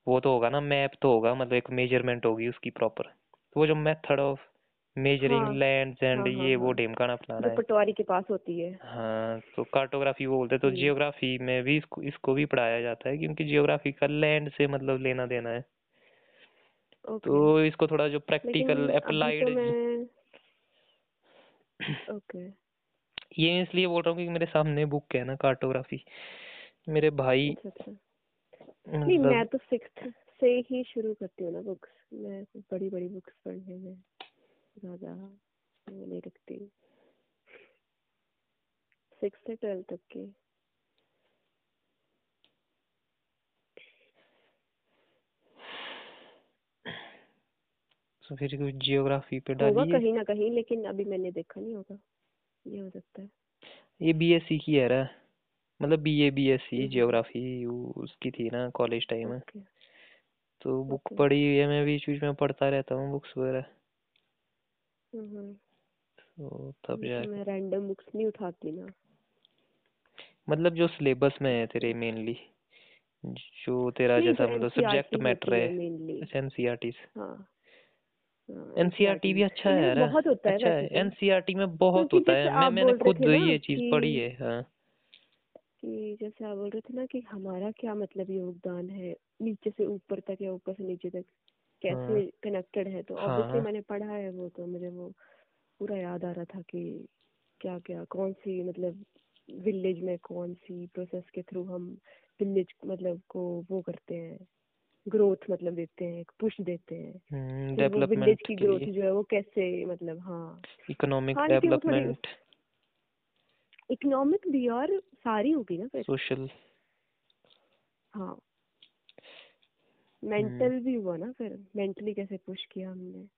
वो तो होगा ना मैप तो होगा मतलब एक मेज़रमेंट होगी उसकी प्रॉपर तो वो जो मेथड ऑफ़ मेजरिंग हाँ, लैंड्स एंड हाँ, हाँ, ये वो हाँ। ढिमकाना फलाना जो है पटवारी के पास होती है हाँ तो कार्टोग्राफी वो बोलते हैं तो। जियोग्राफी में भी इसको इसको भी पढ़ाया जाता है क्योंकि जियोग्राफी का लैंड से मतलब लेना देना है तो इसको थोड़ा जो प्रैक्टिकल अप्लाइड तो ओके ये इसलिए बोल रहा हूँ क्योंकि मेरे सामने बुक है ना कार्टोग्राफी मेरे भाई अच्छा अच्छा। नहीं मैं मतलब तो सिक्स्थ से ही शुरू करती हूँ ना बुक्स मैं बड़ी बड़ी बुक्स पढ़ने में ज़्यादा नहीं रखती। सिक्स से ट्वेल्थ तक की। तो फिर कुछ जियोग्राफी पे होगा कहीं ना कहीं लेकिन अभी मैंने देखा नहीं होगा। ये हो सकता है। ये बीएससी की है रा मतलब बीए बीएससी। जियोग्राफी उसकी थी ना कॉलेज टाइम में। तो बुक। पढ़ी हुई है मैं बीच बीच में पढ़ता रहता हूँ बुक्स वगैरह। हम्म। तो तब तो मैं रैंडम बुक्स नहीं उठाती ना। मतलब जो सिलेबस में है तेरे मेनली जो तेरा जैसा मतलब सब्जेक्ट मैटर है अच्छा एनसीईआरटी हाँ, एनसीईआरटी E भी अच्छा है यार। बहुत होता है अच्छा है। तो एनसीईआरटी में बहुत होता है। मैं मैंने खुद ये चीज़ पढ़ी है हाँ। कि जैसे आप बोल रहे थे ना कि हमारा क्या मतलब योगदान है? नीचे से ऊपर तक या ऊपर से नीचे तक कैसे हाँ। कनेक्टेड है? तो हाँ, ऑब्वियसली हाँ। मैंने पढ़ा है वो तो मुझे वो पूरा याद आ रहा था कि क्या क्या कौन सी मतलब विलेज में कौन सी प्रोसेस के थ्रू हम विलेज मतलब को वो करते हैं। ग्रोथ मतलब देते हैं पुश देते हैं। वो विलेज डेवलपमेंट की ग्रोथ जो है वो कैसे मतलब हाँ। इकोनॉमिक डेवलपमेंट इकोनॉमिक भी और सारी होगी ना फिर। सोशल हाँ। मेंटल भी हुआ ना फिर। मेंटली कैसे पुश किया हमने।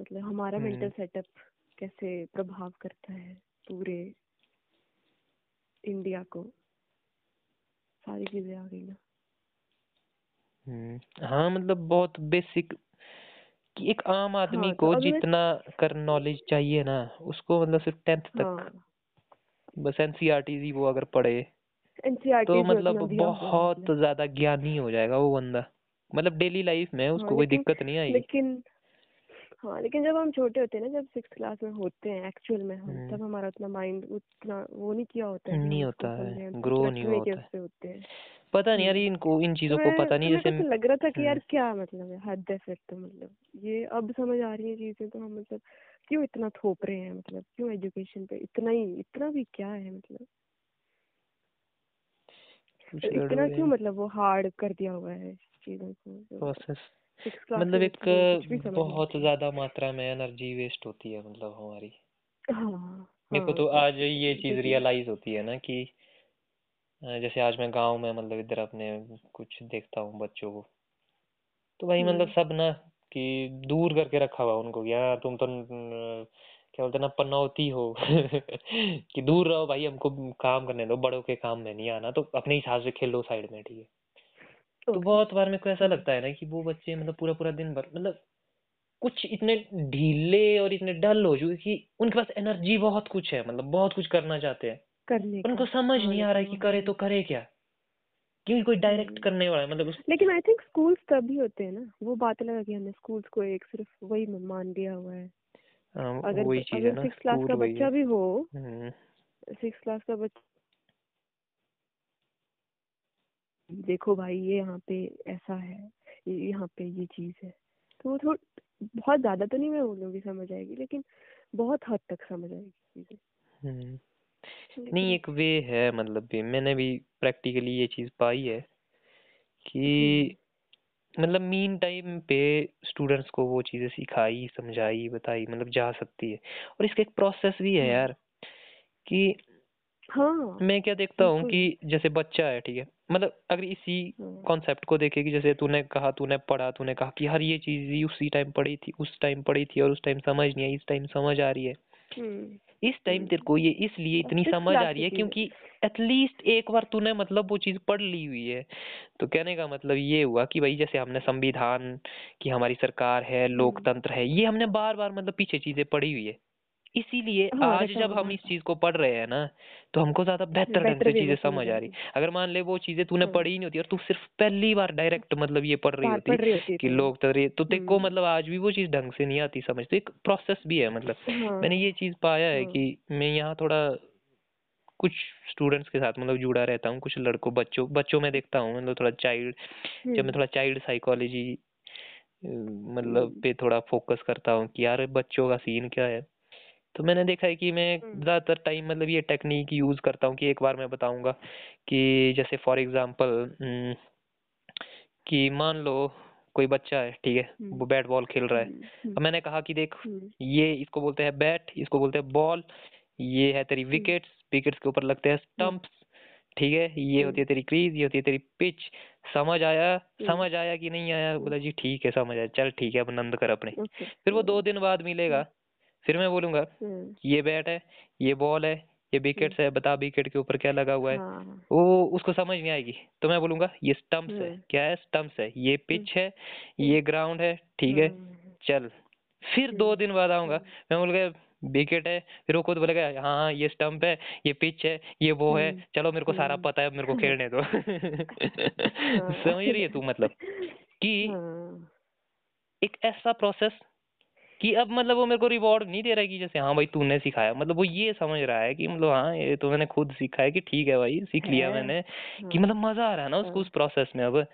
मतलब हमारा हम्म। मेंटल सेटअप कैसे प्रभाव करता है पूरे इंडिया को। सारी चीज़ें आ गई ना। हम्म, हाँ मतलब बहुत बेसिक कि एक आम आदमी हाँ, तो को मैं- जितना कर नॉलेज चाहिए ना उसको मतलब सिर्फ़ टेंथ तक हाँ। बस एनसीईआरटी ही वो अगर पढ़े एनसीईआरटी तो मतलब बहुत ज़्यादा ज्ञानी हो जाएगा वो बंदा। मतलब डेली लाइफ में उसको हाँ, कोई दिक्कत नहीं आएगी लेकिन हाँ लेकिन जब हम छोटे होते हैं ना जब सिक्स क्लास में होते हैं एक्चुअल में हम हम्म। तब हमारा उतना माइंड उतना वो नहीं किया होता है नहीं होता है, सिर्फ़ नहीं होता है। पता नहीं यार हम्म। इनको इन चीज़ों तो को पता नहीं तो जैसे लग रहा था कि यार हम्म। क्या मतलब है हद है फिर तो मतलब ये अब समझ आ रही है चीज़ें तो हम मतलब क्यों इतना थोप रहे हैं मतलब क्यों एजुकेशन पे इतना ही इतना भी क्या है मतलब? इतना क्यों मतलब वो हार्ड कर दिया हुआ है चीज़ों को? प्रोसेस मतलब एक नहीं बहुत ज़्यादा मात्रा में एनर्जी वेस्ट होती है मतलब हमारी। हाँ मेरे को हाँ, तो आज ये चीज़ रियलाइज़ होती है ना कि जैसे आज मैं गाँव में मतलब इधर अपने कुछ देखता हूँ बच्चों को तो भाई मतलब हम्म। सब ना कि दूर करके रखा हुआ उनको यार तुम तो न- क्या बोलते हैं ना पनौती हो कि दूर रहो भाई हमको काम करने दो बड़ों के काम में नहीं आना तो अपने हिसाब से खेलो साइड में ठीक है तो. बहुत बार मेरे को ऐसा। लगता है ना कि वो बच्चे मतलब पूरा पूरा दिन भर मतलब कुछ इतने ढीले और इतने डल हो चुके कि उनके पास एनर्जी बहुत कुछ है मतलब बहुत कुछ करना चाहते हैं करने उनको समझ हाँ, नहीं आ रहा है कि करे तो करे क्या? क्योंकि कोई डायरेक्ट हम्म। करने वाला है मतलब उस लेकिन आई थिंक स्कूल्स तभी होते हैं ना। वो बात लगा कि हमने स्कूल्स को एक सिर्फ़ वही मान दिया हुआ है। हाँ, अगर वही चीज़ है ना सिक्स क्लास का बच्चा भी हो हम्म, सिक्स क्लास का बच्चा देखो भाई ये यहाँ पे ऐसा है यहाँ पे ये चीज़ है। तो वो थोड़ा बहुत ज़्यादा तो नहीं मैं बोलूँगी समझ आएगी लेकिन बहुत हद तक समझ आएगी चीज़ें। हम्म। नहीं एक वे है मतलब भी मैंने भी प्रैक्टिकली ये चीज़ पाई है कि हम्म। मतलब मीन टाइम पे स्टूडेंट्स को वो चीज़ें सिखाई समझाई बताई मतलब जा सकती है और इसका एक प्रोसेस भी है हाँ। यार कि हाँ मैं क्या देखता हूँ। कि जैसे बच्चा है ठीक है मतलब अगर इसी। कॉन्सेप्ट को देखे कि जैसे तूने कहा तूने पढ़ा तूने कहा कि हर ये चीज़ उसी टाइम पढ़ी थी उस टाइम पढ़ी थी और उस टाइम समझ नहीं आई इस टाइम समझ आ रही है हम्म, इस टाइम। तेरे को ये इसलिए इतनी Sixth समझ आ रही है है। क्योंकि एटलीस्ट एक बार तूने मतलब वो चीज़ पढ़ ली हुई है तो कहने का मतलब ये हुआ कि भाई जैसे हमने संविधान की हमारी सरकार है हम्म। लोकतंत्र है ये हमने बार बार मतलब पीछे चीज़ें पढ़ी हुई है इसीलिए हाँ, आज जब हम इस चीज़ को पढ़ रहे हैं ना तो हमको ज़्यादा बेहतर ढंग से चीज़ें समझ आ रही अगर मान ले वो चीज़ें तूने हाँ। पढ़ी ही नहीं होती और तू सिर्फ़ पहली बार डायरेक्ट मतलब ये पढ़ रही होती कि तो। लोकतंत्र तो तेरे को हम्म। मतलब आज भी वो चीज़ ढंग से नहीं आती समझ तो एक प्रोसेस भी है मतलब हाँ। मैंने ये चीज़ पाया है हाँ। कि मैं यहाँ थोड़ा कुछ स्टूडेंट्स के साथ मतलब जुड़ा रहता हूँ कुछ लड़कों बच्चों बच्चों में देखता हूँ मतलब थोड़ा चाइल्ड जब मैं हम्म, थोड़ा चाइल्ड साइकोलॉजी मतलब हम्म। पे थोड़ा फोकस करता हूँ कि यार बच्चों का सीन क्या है तो मैंने देखा है कि मैं। ज़्यादातर टाइम मतलब ये टेक्निक यूज़ करता हूँ कि एक बार मैं बताऊँगा कि जैसे फॉर एग्जांपल कि मान लो कोई बच्चा है ठीक है। वो बैट बॉल खेल रहा है। अब मैंने कहा कि देख ये इसको बोलते हैं बैट इसको बोलते हैं बॉल ये है तेरी विकेट्स विकेट्स के ऊपर लगते हैं स्टंप्स ठीक है ये होती है तेरी क्रीज ये होती है तेरी पिच समझ आया? समझ आया कि नहीं आया? बोला जी ठीक है समझ आया। चल ठीक है अब नंद कर अपने। फिर वो दो दिन बाद मिलेगा। फिर मैं बोलूँगा हम्म, ये बैट है ये बॉल है ये विकेट्स है बता विकेट के ऊपर क्या लगा हुआ है। हाँ वो उसको समझ नहीं आएगी। तो मैं बोलूँगा ये स्टंप्स है। हम्म। क्या है? स्टंप्स है। ये पिच है ये ग्राउंड है ठीक है हम्म, चल। फिर दो दिन बाद आऊँगा मैं बोलूँगा विकेट है। फिर वो खुद बोलेगा हाँ हाँ ये स्टम्प है ये पिच है ये वो है। हम्म, चलो मेरे को सारा हम्म। पता है मेरे को खेलने दो। समझ रही है तू मतलब? कि हाँ, एक ऐसा प्रोसेस कि अब मतलब वो मेरे को रिवॉर्ड नहीं दे रहा है कि जैसे हाँ भाई तूने सिखाया। मतलब वो ये समझ रहा है कि मतलब हाँ ये तो मैंने खुद सीखा है कि ठीक है भाई सीख लिया मैंने। कि हाँ, मतलब मज़ा आ रहा है ना उसको उस प्रोसेस में अब।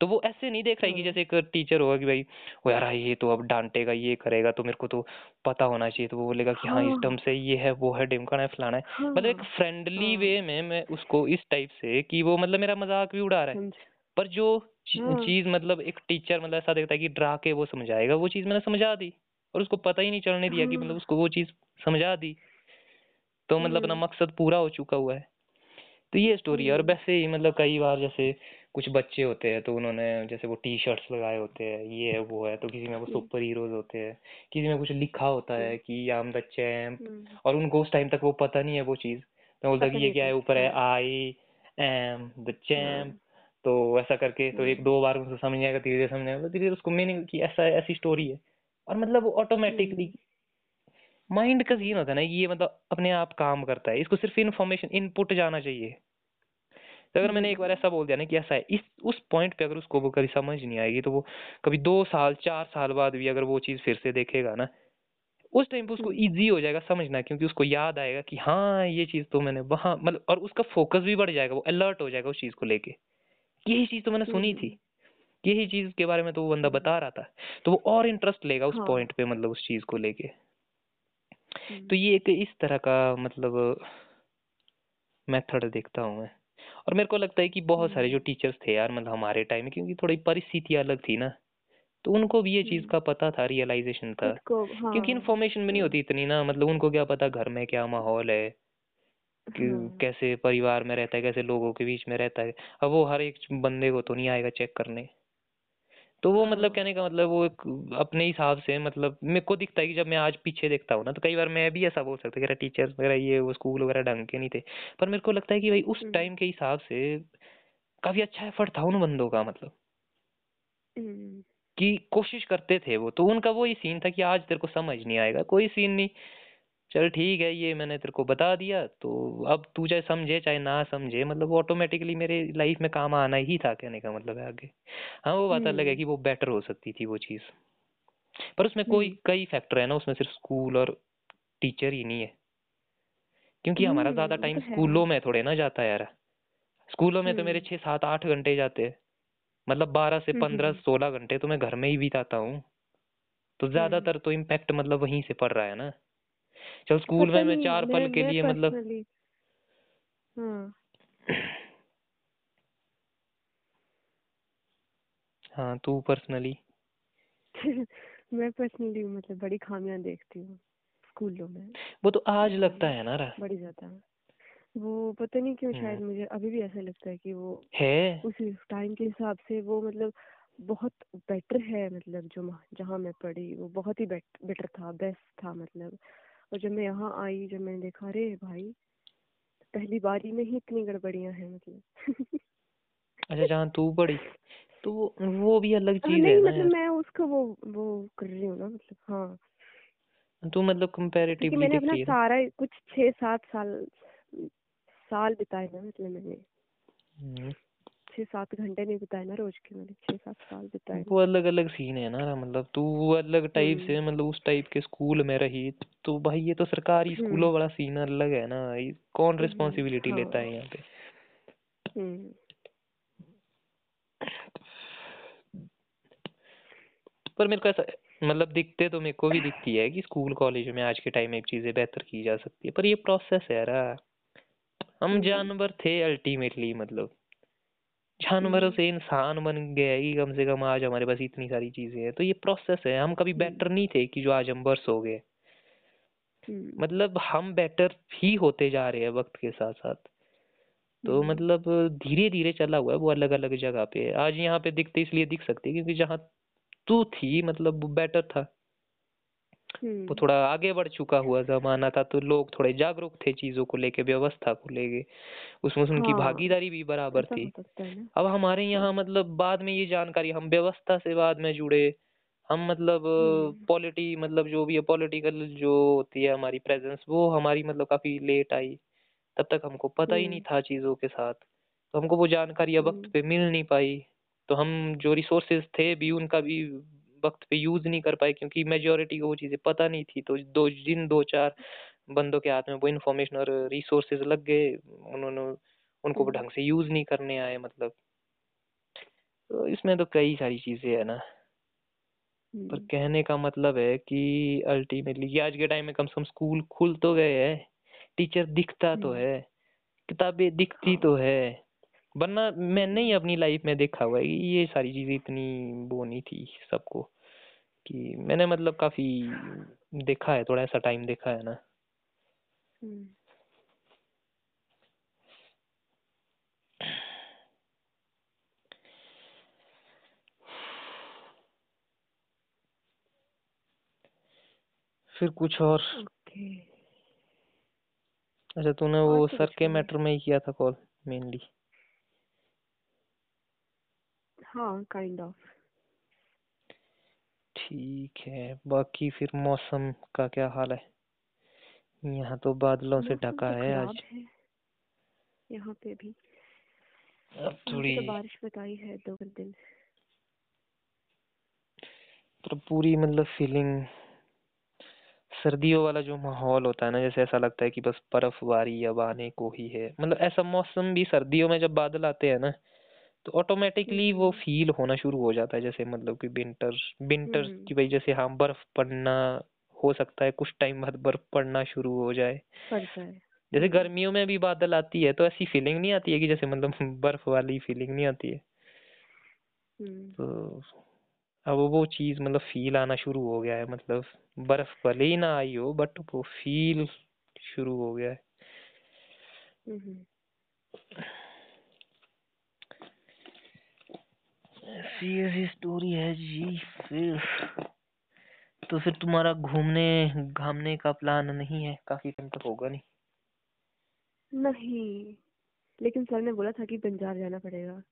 तो वो ऐसे नहीं देख रहा है कि हाँ। जैसे एक टीचर होगा कि भाई वो यार ये तो अब डांटेगा ये करेगा तो मेरे को तो पता होना चाहिए। तो वो बोलेगा कि हाँ इस हाँ। टर्म से ये है वो है ढिमकाना है फलाना है। मतलब एक हाँ, फ्रेंडली हाँ। वे में मैं उसको इस टाइप से कि वो मतलब मेरा मज़ाक भी उड़ा रहा है। पर जो हाँ। चीज़ मतलब एक टीचर मतलब ऐसा देखता है कि डरा के वो समझाएगा वो चीज़ मैंने समझा दी। और उसको पता ही नहीं चलने दिया कि हाँ। मतलब उसको वो चीज़ समझा दी तो मतलब अपना हम्म। मकसद पूरा हो चुका हुआ है तो ये स्टोरी है और हम्म। वैसे ही मतलब कई बार जैसे कुछ बच्चे होते हैं तो उन्होंने जैसे वो टी शर्ट्स लगाए होते हैं ये है वो है तो किसी में वो हम्म। सुपर हीरोज होते हैं किसी में कुछ लिखा होता है कि I am the champ hmm, और उनको उस टाइम तक वो पता नहीं है वो चीज़ मैं बोलता कि ये क्या है ऊपर है हाँ। आई एम द चैम्प हाँ, तो ऐसा करके तो एक हम्म। दो बार उनको समझ आएगा धीरे धीरे समझ आएगा धीरे धीरे उसको मीनिंग की ऐसा ऐसी स्टोरी है और मतलब ऑटोमेटिकली माइंड का सीन होता है ना ये मतलब अपने आप काम करता है। इसको सिर्फ़ इन्फॉर्मेशन इनपुट जाना चाहिए। तो अगर मैंने एक बार ऐसा बोल दिया ना कि ऐसा है इस उस पॉइंट पे अगर उसको वो कभी समझ नहीं आएगी तो वो कभी दो साल चार साल बाद भी अगर वो चीज़ फिर से देखेगा ना उस टाइम पे उसको हम्म। इजी हो जाएगा समझना क्योंकि उसको याद आएगा कि हाँ ये चीज़ तो मैंने वहाँ मतलब और उसका फोकस भी बढ़ जाएगा वो अलर्ट हो जाएगा उस चीज़ को लेके। यही चीज़ तो मैंने सुनी हम्म। थी। यही चीज़ के बारे में तो वो बंदा बता रहा था तो वो और इंटरेस्ट लेगा उस हाँ। पॉइंट पे मतलब उस चीज़ को लेके। हम्म। तो ये एक इस तरह का मतलब मेथड देखता हूँ मैं। और मेरे को लगता है कि बहुत सारे जो टीचर्स थे यार मतलब हमारे टाइम में क्योंकि थोड़ी परिस्थिति अलग थी ना तो उनको भी ये चीज़ हम्म। का पता था रियलाइजेशन था हाँ क्योंकि इन्फॉर्मेशन भी नहीं होती इतनी ना मतलब उनको क्या पता घर में क्या माहौल है कि हाँ, कैसे परिवार में रहता है कैसे लोगों के बीच में रहता है। अब वो हर एक बंदे को तो नहीं आएगा चेक करने। तो वो मतलब। कहने का मतलब वो एक अपने हिसाब से मतलब मेरे को दिखता है कि जब मैं आज पीछे देखता हूँ ना तो कई बार मैं भी ऐसा बोल सकता हूँ कि टीचर्स वगैरह ये वो स्कूल वगैरह ढंग के नहीं थे पर मेरे को लगता है कि भाई उस हम्म। टाइम के हिसाब से काफ़ी अच्छा एफर्ट था उन बंदों का मतलब हम्म, कि कोशिश करते थे वो तो उनका वो ही सीन था कि आज तेरे को समझ नहीं आएगा कोई सीन नहीं चल ठीक है ये मैंने तेरे को बता दिया तो अब तू चाहे समझे चाहे ना समझे मतलब वो ऑटोमेटिकली मेरे लाइफ में काम आना ही था कहने का मतलब है आगे। हाँ वो बात अलग है हम्म। कि वो बेटर हो सकती थी वो चीज़। पर उसमें कोई हम्म। कई फैक्टर है ना उसमें सिर्फ़ स्कूल और टीचर ही नहीं है। क्योंकि हमारा हम्म, ज़्यादा टाइम तो स्कूलों में थोड़े ना जाता है यार। स्कूलों में तो मेरे हम्म। छह सात आठ घंटे जाते हैं। मतलब बारह से हम्म, पंद्रह हम्म। सोलह घंटे तो मैं घर में ही बिताता हूँ। तो ज़्यादातर तो इम्पैक्ट मतलब वहीं से पड़ रहा है ना। चल स्कूल में मैं चार पल के लिए मतलब हाँ। हाँ तू पर्सनली मैं पर्सनली मतलब बड़ी खामियाँ देखती हूँ स्कूलों में। वो तो आज लगता है ना रा। बड़ी ज़्यादा। वो पता नहीं क्यों शायद हम्म। मुझे अभी भी ऐसा लगता है कि वो है? उस टाइम के हिसाब से वो मतलब बहुत बेटर है मतलब जो जहाँ मैं पढ़ी वो बहुत ही बेटर था बेस्ट था मतलब। और जब मैं यहाँ आई जब मैंने देखा अरे भाई पहली बारी में ही इतनी गड़बड़ियाँ हैं मतलब। अच्छा जहाँ तू पढ़ी तो वो भी अलग हाँ, चीज़ है नहीं मतलब मैं उसका वो वो कर रही हूँ ना मतलब हाँ। तू मतलब कंपैरेटिवली मैंने अपना सारा कुछ छः सात साल साल बिताए ना मतलब मैंने। हम्म। छः सात घंटे नहीं बिताए ना रोज के मैंने छः सात साल बिताए वो अलग अलग सीन है ना मतलब तू अलग टाइप से हम्म। मतलब उस टाइप के स्कूल में रही तो भाई ये तो सरकारी हम्म। स्कूलों वाला सीन अलग है ना कौन हम्म, रिस्पॉन्सिबिलिटी लेता हाँ है यहाँ पे? हम्म। पर मेरे को ऐसा मतलब दिखते तो मेरे को भी दिखती है कि स्कूल कॉलेज में आज के टाइम में एक चीज़ें बेहतर की जा सकती है पर ये प्रोसेस है यार हम हम्म। जानवर थे अल्टीमेटली मतलब। जानवरों हम्म। से इंसान बन गए कि कम से कम आज हमारे पास इतनी सारी चीज़ें हैं। तो ये प्रोसेस है हम कभी हम्म। बेटर नहीं थे कि जो आज हम वर्स हो गए। हम्म। मतलब हम बेटर ही होते जा रहे हैं वक्त के साथ साथ तो मतलब धीरे धीरे चला हुआ है वो अलग अलग जगह पे। आज यहाँ पे दिखते इसलिए दिख सकते क्योंकि जहाँ तू थी मतलब वो बेटर था। वो हम्म। थोड़ा आगे बढ़ चुका हुआ जमाना था तो लोग थोड़े जागरूक थे चीज़ों को लेके व्यवस्था को लेके। उसमें उनकी हाँ भागीदारी भी बराबर थी। अब हमारे यहाँ मतलब बाद में ये जानकारी हम व्यवस्था से बाद में जुड़े। हम मतलब हम्म। पॉलिटी मतलब जो भी है पॉलिटिकल जो होती है हमारी प्रेजेंस वो हमारी मतलब काफ़ी लेट आई। तब तक हमको पता ही नहीं हम्म। था चीज़ों के साथ। तो हमको वो जानकारी वक्त पे मिल नहीं पाई। तो हम जो रिसोर्सेज थे भी उनका भी वक्त पे यूज़ नहीं कर पाए क्योंकि मेजोरिटी को वो चीज़ें पता नहीं थी। तो दो जिन दो चार बंदों के हाथ में वो इन्फॉर्मेशन और रिसोर्सेज लग गए उन्होंने उनको वो हम्म। ढंग से यूज़ नहीं करने आए मतलब। तो इसमें तो कई सारी चीज़ें है ना। पर हम्म। कहने का मतलब है कि अल्टीमेटली आज के टाइम में कम से कम स्कूल खुल तो गए हैं। टीचर दिखता तो हम्म। है। किताबें दिखती हाँ। तो है। वरना मैंने ही अपनी लाइफ में देखा हुआ है ये सारी चीज़ें इतनी वो नहीं थी सबको कि मैंने मतलब काफ़ी देखा है थोड़ा ऐसा टाइम देखा है ना। फिर कुछ और। ओके अच्छा तूने वो सर के मैटर में ही किया था कॉल मेनली हाँ काइंड ऑफ़ ठीक है बाकी फिर मौसम का क्या हाल है? यहाँ तो बादलों से ढका तो है आज। है यहाँ पे भी। अब पे थोड़ी तो बारिश बताई है दो दिन। पर पूरी मतलब फीलिंग सर्दियों वाला जो माहौल होता है ना जैसे ऐसा लगता है कि बस बर्फबारी अब आने को ही है। मतलब ऐसा मौसम भी सर्दियों में जब बादल आते हैं ना तो ऑटोमेटिकली वो हम्म फील होना शुरू हो जाता है जैसे मतलब कि विंटर विंटर हम्म। की वजह से हाँ बर्फ़ पड़ना हो सकता है कुछ टाइम बाद बर्फ़ पड़ना शुरू हो जाए। जैसे हम्म। गर्मियों में भी बादल आती है तो ऐसी फीलिंग नहीं आती है कि जैसे मतलब बर्फ़ वाली फीलिंग नहीं आती है। तो अब वो चीज़ मतलब फील आना शुरू हो गया है मतलब बर्फ़ भले ही ना आई हो बट वो फील शुरू हो गया है। हम्म ऐसी ऐसी स्टोरी है जी फिर तो फिर तुम्हारा घूमने घामने का प्लान नहीं है? काफ़ी टाइम तक होगा नहीं? नहीं। लेकिन सर ने बोला था कि बंजार जाना पड़ेगा।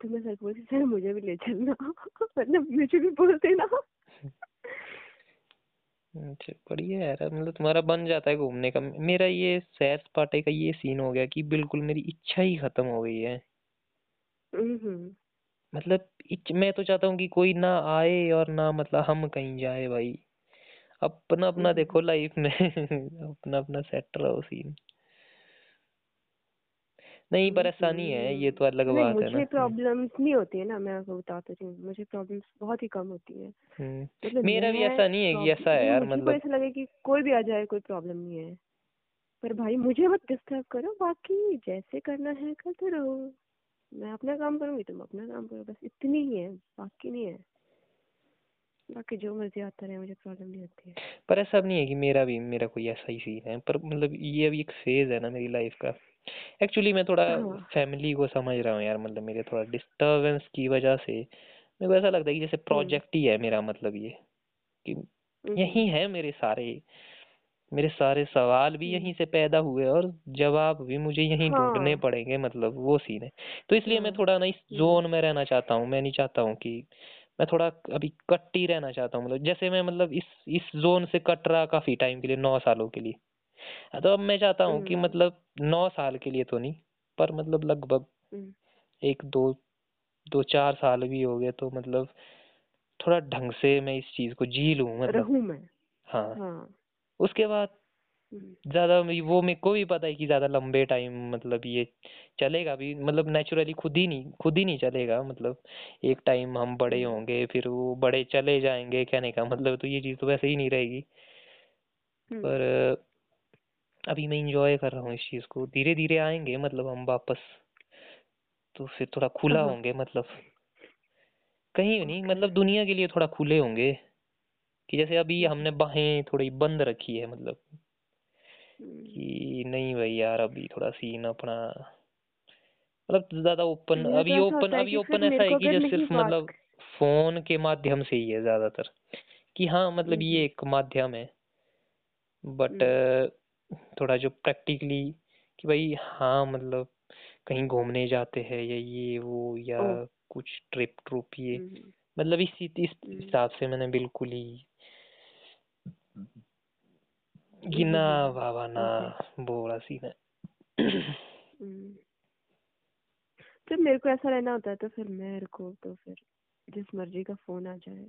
तो मैं सर को बोली सर मुझे भी ले चलना। मतलब मुझे भी बोल देना। अच्छा बढ़िया है यार। मतलब तुम्हारा बन जाता है घूमने का। मेरा ये सैर सपाटे का ये सीन हो गया कि बिल्कुल मेरी इच्छा ही खत्म हो गई है। हम्म। मतलब इच, मैं तो चाहता हूँ कि कोई ना आए और ना मतलब हम कहीं जाए भाई। अपना अपना देखो हम्म लाइफ में अपना अपना सेट रहो सीन नहीं पर ऐसा नहीं है ये तो अलग नहीं बात है ना। मुझे प्रॉब्लम्स नहीं होती है ना मैं आपको बताती हूँ। मुझे प्रॉब्लम्स बहुत ही कम होती है। हम्म मतलब मेरा भी ऐसा नहीं है कि ऐसा है यार मतलब ऐसा लगे कि कोई भी आ जाए कोई प्रॉब्लम नहीं है। पर भाई मुझे मत डिस्टर्ब करो बाकी जैसे करना है करते रहो। मैं अपना काम करूँगी तुम अपना काम करो बस इतनी ही है बाकी नहीं है। बाकी जो मर्ज़ी आता रहे मुझे प्रॉब्लम नहीं होती है। पर ऐसा नहीं है कि मेरा भी मेरा कोई ऐसा ही सीन है पर मतलब ये अभी एक फ़ेज़ है ना मेरी लाइफ का। एक्चुअली मैं थोड़ा हाँ। फैमिली को समझ रहा हूँ यार मतलब मेरे थोड़ा डिस्टरबेंस की वजह से। मेरे को ऐसा लगता है कि जैसे प्रोजेक्ट ही है मेरा मतलब ये कि हम्म, यही है मेरे सारे मेरे सारे सवाल भी यहीं से पैदा हुए और जवाब भी मुझे यहीं ढूँढने हाँ। पड़ेंगे मतलब वो सीन है तो इसलिए मैं हाँ। थोड़ा ना इस। जोन में रहना चाहता हूँ मैं नहीं चाहता हूँ कि मैं थोड़ा अभी कट ही रहना चाहता हूँ मतलब जैसे मैं मतलब इस इस जोन से कट रहा काफ़ी टाइम के लिए नौ सालों के लिए हाँ, तो अब मैं चाहता हूँ कि हम्म। मतलब नौ साल के लिए तो नहीं पर मतलब लगभग हम्म, एक दो दो चार साल भी हो गए तो मतलब थोड़ा ढंग से मैं इस चीज़ को जी लूँ मतलब रहूँ मैं हाँ हाँ उसके बाद हम्म, ज़्यादा वो मेरे को भी पता है कि ज़्यादा लंबे टाइम मतलब ये चलेगा भी मतलब नेचुरली खुद ही नहीं खुद ही नहीं चलेगा मतलब एक टाइम हम बड़े हम्म। होंगे फिर वो बड़े चले जाएँगे कहने का मतलब तो ये चीज़ तो वैसे ही नहीं रहेगी। हम्म, पर अभी मैं इंजॉय कर रहा हूँ इस चीज़ को धीरे धीरे आएँगे मतलब हम वापस तो फिर थोड़ा खुला हाँ। होंगे मतलब। कहीं नहीं मतलब दुनिया के लिए थोड़ा खुले होंगे। कि जैसे अभी हम्म। हमने बाहें थोड़ी बंद रखी है मतलब हम्म, कि नहीं भाई यार अभी थोड़ा सीन अपना मतलब ज़्यादा ओपन अभी ओपन अभी ओपन ऐसा है कि जो सिर्फ़ मतलब फ़ोन के माध्यम से ही है ज़्यादातर कि हाँ मतलब ये हम्म, एक माध्यम है बट हम्म। थोड़ा जो प्रैक्टिकली कि भाई हाँ मतलब कहीं घूमने जाते हैं या ये वो या कुछ ट्रिप ट्रुप ये हम्म, मतलब इस इस हम्म। हिसाब से मैंने बिल्कुल ही हम्म, गिना हम्म, बाबा ना ओके। वो वाला सीन है। जब मेरे को ऐसा रहना होता है तो फिर मेरे को तो फिर जिस मर्ज़ी का फ़ोन आ जाए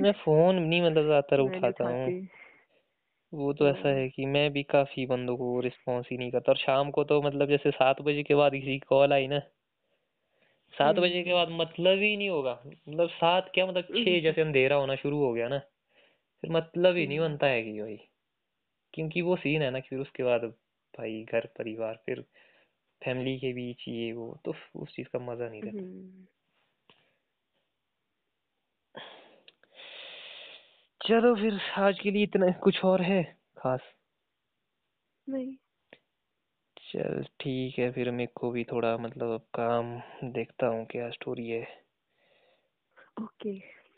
मैं फ़ोन नहीं मतलब ज़्यादातर उठाता हूँ वो तो ऐसा हाँ। कि मैं भी काफ़ी बंदों को रिस्पॉन्स ही नहीं करता और शाम को तो मतलब जैसे सात बजे के बाद किसी कॉल आई ना सात बजे के बाद मतलब ही नहीं होगा मतलब सात क्या मतलब छह जैसे अंधेरा होना शुरू हो गया ना फिर मतलब ही नहीं हम्म, बनता है कि भाई क्योंकि वो सीन है ना कि फिर उसके बाद भाई घर परिवार फिर फैमिली के बीच ये वो तो उस चीज़ का मज़ा नहीं रहता। हम्म। चलो फिर आज के लिए इतना कुछ और है खास? नहीं। चल ठीक है फिर मेरे को भी थोड़ा मतलब काम देखता हूँ क्या स्टोरी है। ओके।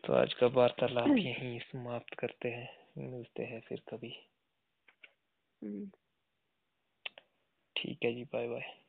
तो आज का वार्तालाप यहीं समाप्त करते हैं। मिलते हैं फिर कभी। हम्म, ठीक है जी बाय बाय